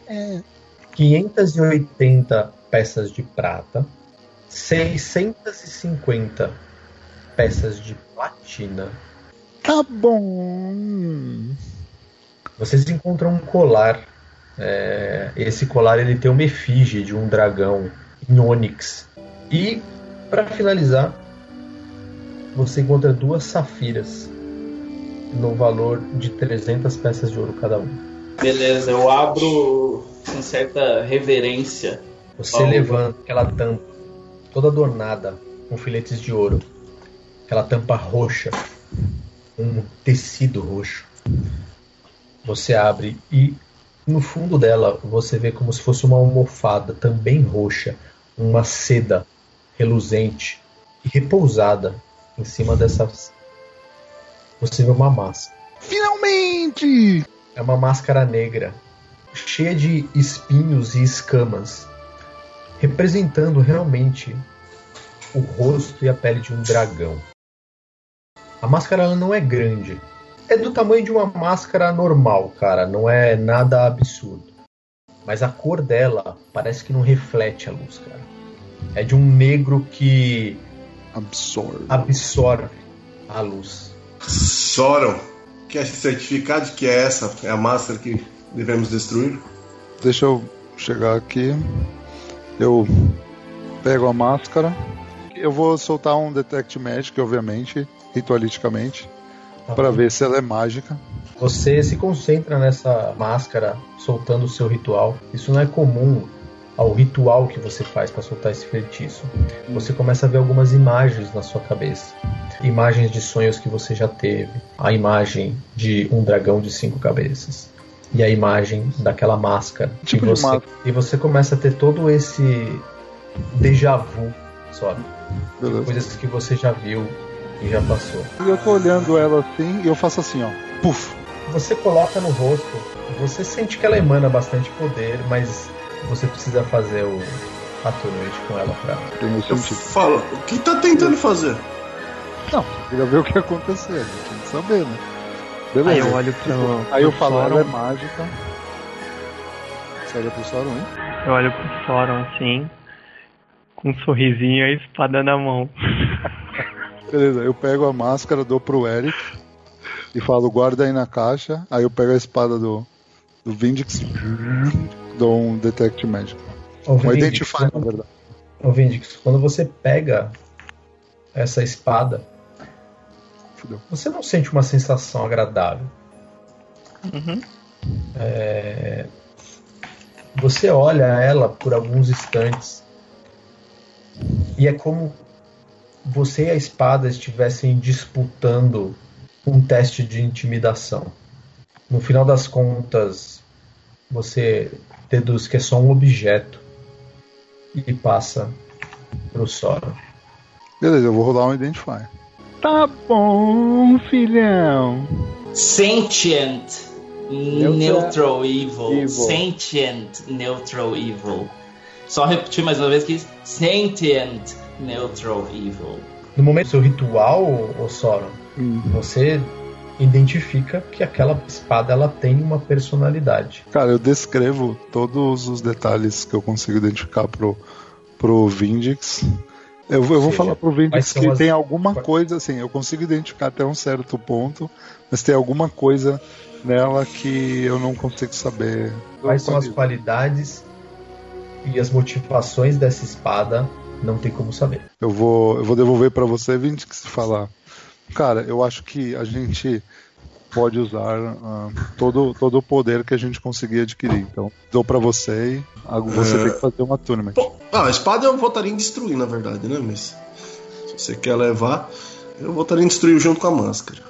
580 peças de prata, 650 peças de platina. Tá bom. Vocês encontram um colar. é, esse colar ele tem uma efígie de um dragão em ônix. E para finalizar, você encontra duas safiras no valor de 300 peças de ouro cada uma. Beleza, eu abro com certa reverência. Você levanta aquela tampa toda adornada com filetes de ouro, aquela tampa roxa, um tecido roxo. Você abre e no fundo dela você vê como se fosse uma almofada também roxa, uma seda reluzente e repousada em cima dessas. Você vê uma máscara. Finalmente! É uma máscara negra, cheia de espinhos e escamas, representando realmente o rosto e a pele de um dragão. A máscara ela não é grande. É do tamanho de uma máscara normal, cara. Não é nada absurdo. Mas a cor dela parece que não reflete a luz, cara. É de um negro que Absorve. absorve a luz. Soron, quer certificar de que é essa? É a máscara que devemos destruir? Deixa eu chegar aqui. Eu pego a máscara. Eu vou soltar um Detect Magic, obviamente, ritualisticamente, para ver se ela é mágica. Você se concentra nessa máscara, soltando o seu ritual. Isso não é comum ao ritual que você faz para soltar esse feitiço, você começa a ver algumas imagens na sua cabeça. Imagens de sonhos que você já teve, a imagem de um dragão de cinco cabeças e a imagem daquela máscara. Tipo e, você, máscara. e você começa a ter todo esse déjà vu, sabe? Coisas que você já viu e já passou. E eu tô olhando ela assim e eu faço assim, ó. Puf! Você coloca no rosto, você sente que ela emana bastante poder, mas você precisa fazer o Attunement com ela pra. Tem o Eu sentido. falo, o que tá tentando fazer? Não, queria ver o que ia acontecer. né? Tem que saber, né? Aí Beleza. eu olho pro. Aí eu pro falo, Sauron, ela é mágica. Você olha pro Sauron, hein? Eu olho pro Sauron assim, com um sorrisinho e a espada na mão. Beleza, eu pego a máscara, dou pro Eric e falo, guarda aí na caixa. Aí eu pego a espada do, do Vindix, dou um Detect Magic. Ô, Um Vindix, Identify, na verdade. ô, Vindix, quando você pega essa espada, Fudeu. você não sente uma sensação agradável. Uhum. É, Você olha ela por alguns instantes e é como você e a espada estivessem disputando um teste de intimidação. No final das contas, você deduz que é só um objeto e passa pro Sora. Beleza, eu vou rolar um Identify. Tá bom, filhão. Sentient Neutral Neutral Evil. Evil. Sentient Neutral Evil. Só repetir mais uma vez que Sentient Neutral Evil. No momento do seu ritual, ô Sora, você identifica que aquela espada ela tem uma personalidade. Cara, eu descrevo todos os detalhes que eu consigo identificar pro, pro Vindix. Eu, vou- eu vou Seja, falar pro Vindix que as- tem alguma coisa, assim, eu consigo identificar até um certo ponto, mas tem alguma coisa nela que eu não consigo saber. Quais são as qualidades e as motivações dessa espada? Não tem como saber. Eu vou, eu vou devolver pra você, Vindix, e falar. Cara, eu acho que a gente pode usar ah, todo, todo o poder que a gente conseguir adquirir. Então, dou pra você e você É. tem que fazer uma tournament. Pô, ah, a espada eu votaria em destruir, na verdade, né? Mas se você quer levar, eu votaria em destruir junto com a máscara.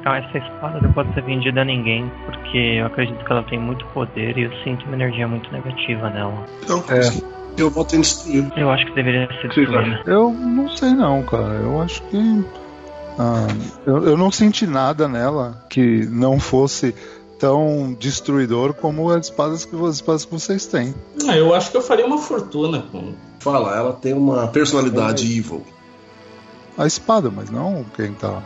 Então essa espada não pode ser vendida a ninguém, porque eu acredito que ela tem muito poder e eu sinto uma energia muito negativa nela. Então, É. eu voto em destruir. Eu acho que deveria ser destruída. Eu não sei não, cara. Eu acho que. ah, eu, eu não senti nada nela que não fosse tão destruidor como as espadas que, as espadas que vocês têm. Ah, eu acho que eu faria uma fortuna com. Fala, ela tem uma personalidade evil. A espada, mas não quem tá.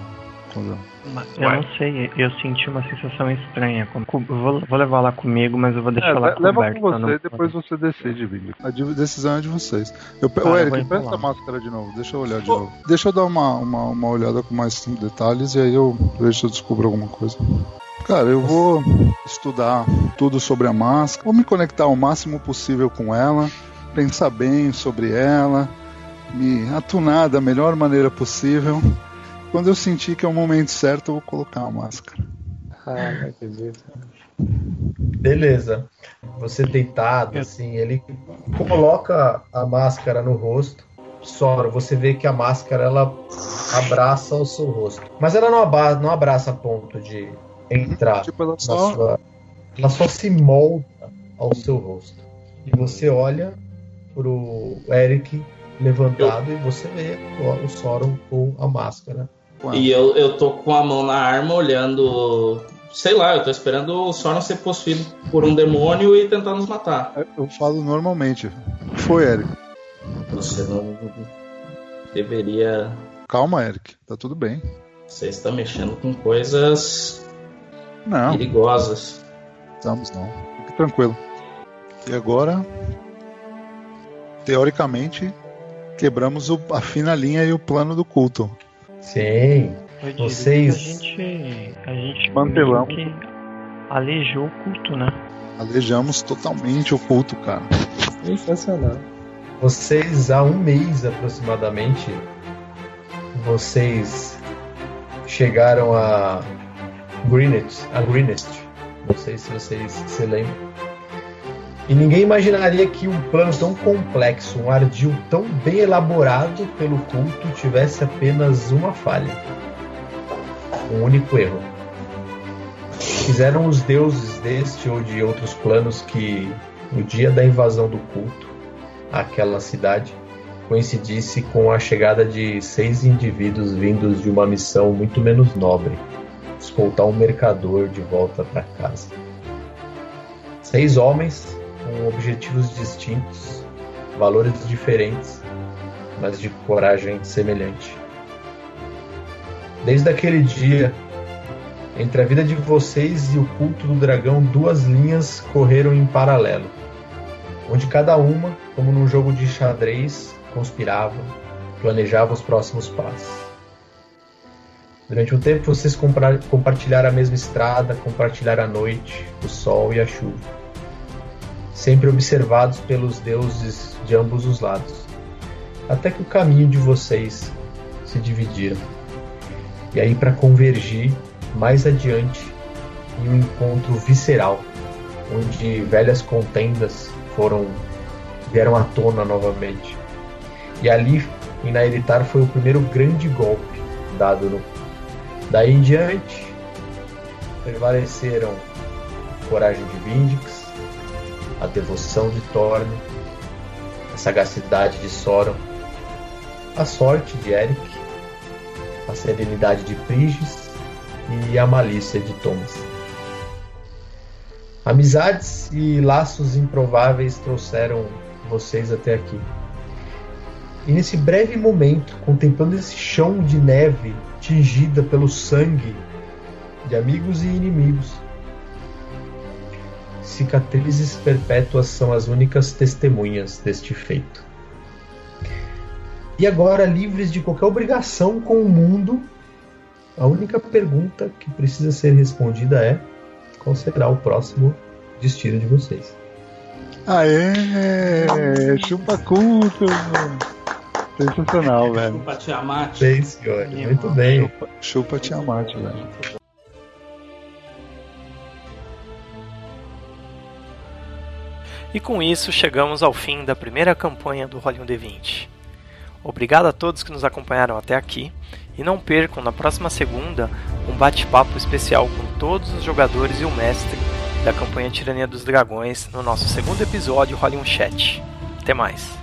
usando. Mas Eu não sei, eu senti uma sensação estranha. vou, vou levar lá comigo, mas eu vou deixar É, ela leva coberta. com você, não- depois você decide, Vini. A de- decisão é de vocês. Eu, Ô, eu Eric, presta a máscara de novo. Deixa eu olhar de novo. Deixa eu dar uma, uma, uma olhada com mais detalhes e aí eu vejo se eu descubro alguma coisa. Cara, eu vou estudar tudo sobre a máscara, vou me conectar o máximo possível com ela, pensar bem sobre ela, me atunar da melhor maneira possível. Quando eu sentir que é o momento certo, eu vou colocar a máscara. Ah, não acredito. Beleza. Você deitado, assim, ele coloca a máscara no rosto. Sora, você vê que a máscara ela abraça o seu rosto. Mas ela não, aba- não abraça a ponto de entrar Tipo, ela na só. sua. Ela só se molda ao seu rosto. E você olha pro Eric levantado e você vê o, o Soron com a máscara. Ela. E eu, eu tô com a mão na arma olhando. Sei lá, eu tô esperando o Sauron ser possuído por um demônio e tentar nos matar. Eu falo normalmente. Foi, Eric. Você não deveria. Calma, Eric. Tá tudo bem. Você está mexendo com coisas Não, perigosas. estamos não. Fique tranquilo. E agora, teoricamente, quebramos o- a fina linha e o plano do culto. Sim. Eu Vocês- A gente, a gente Mantelão. que alejou o culto, né? Alejamos totalmente o culto, cara. Sensacional. Vocês, há um mês aproximadamente, vocês chegaram a Greenwich, a Greenwich. Não sei se vocês se lembram. E ninguém imaginaria que um plano tão complexo, um ardil tão bem elaborado pelo culto tivesse apenas uma falha. Um único erro. Fizeram os deuses deste ou de outros planos que, no dia da invasão do culto àquela cidade, coincidisse com a chegada de seis indivíduos vindos de uma missão muito menos nobre escoltar um mercador de volta para casa. Seis homens com objetivos distintos, valores diferentes, mas de coragem semelhante. Desde aquele dia, entre a vida de vocês e o culto do dragão, duas linhas correram em paralelo, onde cada uma, como num jogo de xadrez, conspirava, planejava os próximos passos. Durante um tempo vocês compartilharam a mesma estrada, compartilharam a noite, o sol e a chuva. Sempre observados pelos deuses de ambos os lados. Até que o caminho de vocês se dividiram. E aí para convergir mais adiante em um encontro visceral, onde velhas contendas foram vieram à tona novamente. E ali, em Nairitar, foi o primeiro grande golpe dado no Daí em diante, prevaleceram coragem de Vindix, a devoção de Thorne, a sagacidade de Soron, a sorte de Eric, a serenidade de Prigis e a malícia de Thomas. Amizades e laços improváveis trouxeram vocês até aqui. E nesse breve momento, contemplando esse chão de neve tingida pelo sangue de amigos e inimigos. Cicatrizes perpétuas são as únicas testemunhas deste feito. E agora, livres de qualquer obrigação com o mundo, a única pergunta que precisa ser respondida é: qual será o próximo destino de vocês? Aê! Chupa culto! Sensacional, velho. Chupa Tiamat. Bem, senhor. Muito bem. Chupa, chupa Tiamat, velho. E com isso chegamos ao fim da primeira campanha do Role 1D20. Obrigado a todos que nos acompanharam até aqui e não percam na próxima segunda um bate-papo especial com todos os jogadores e o mestre da campanha Tirania dos Dragões no nosso segundo episódio Role 1 Chat. Até mais!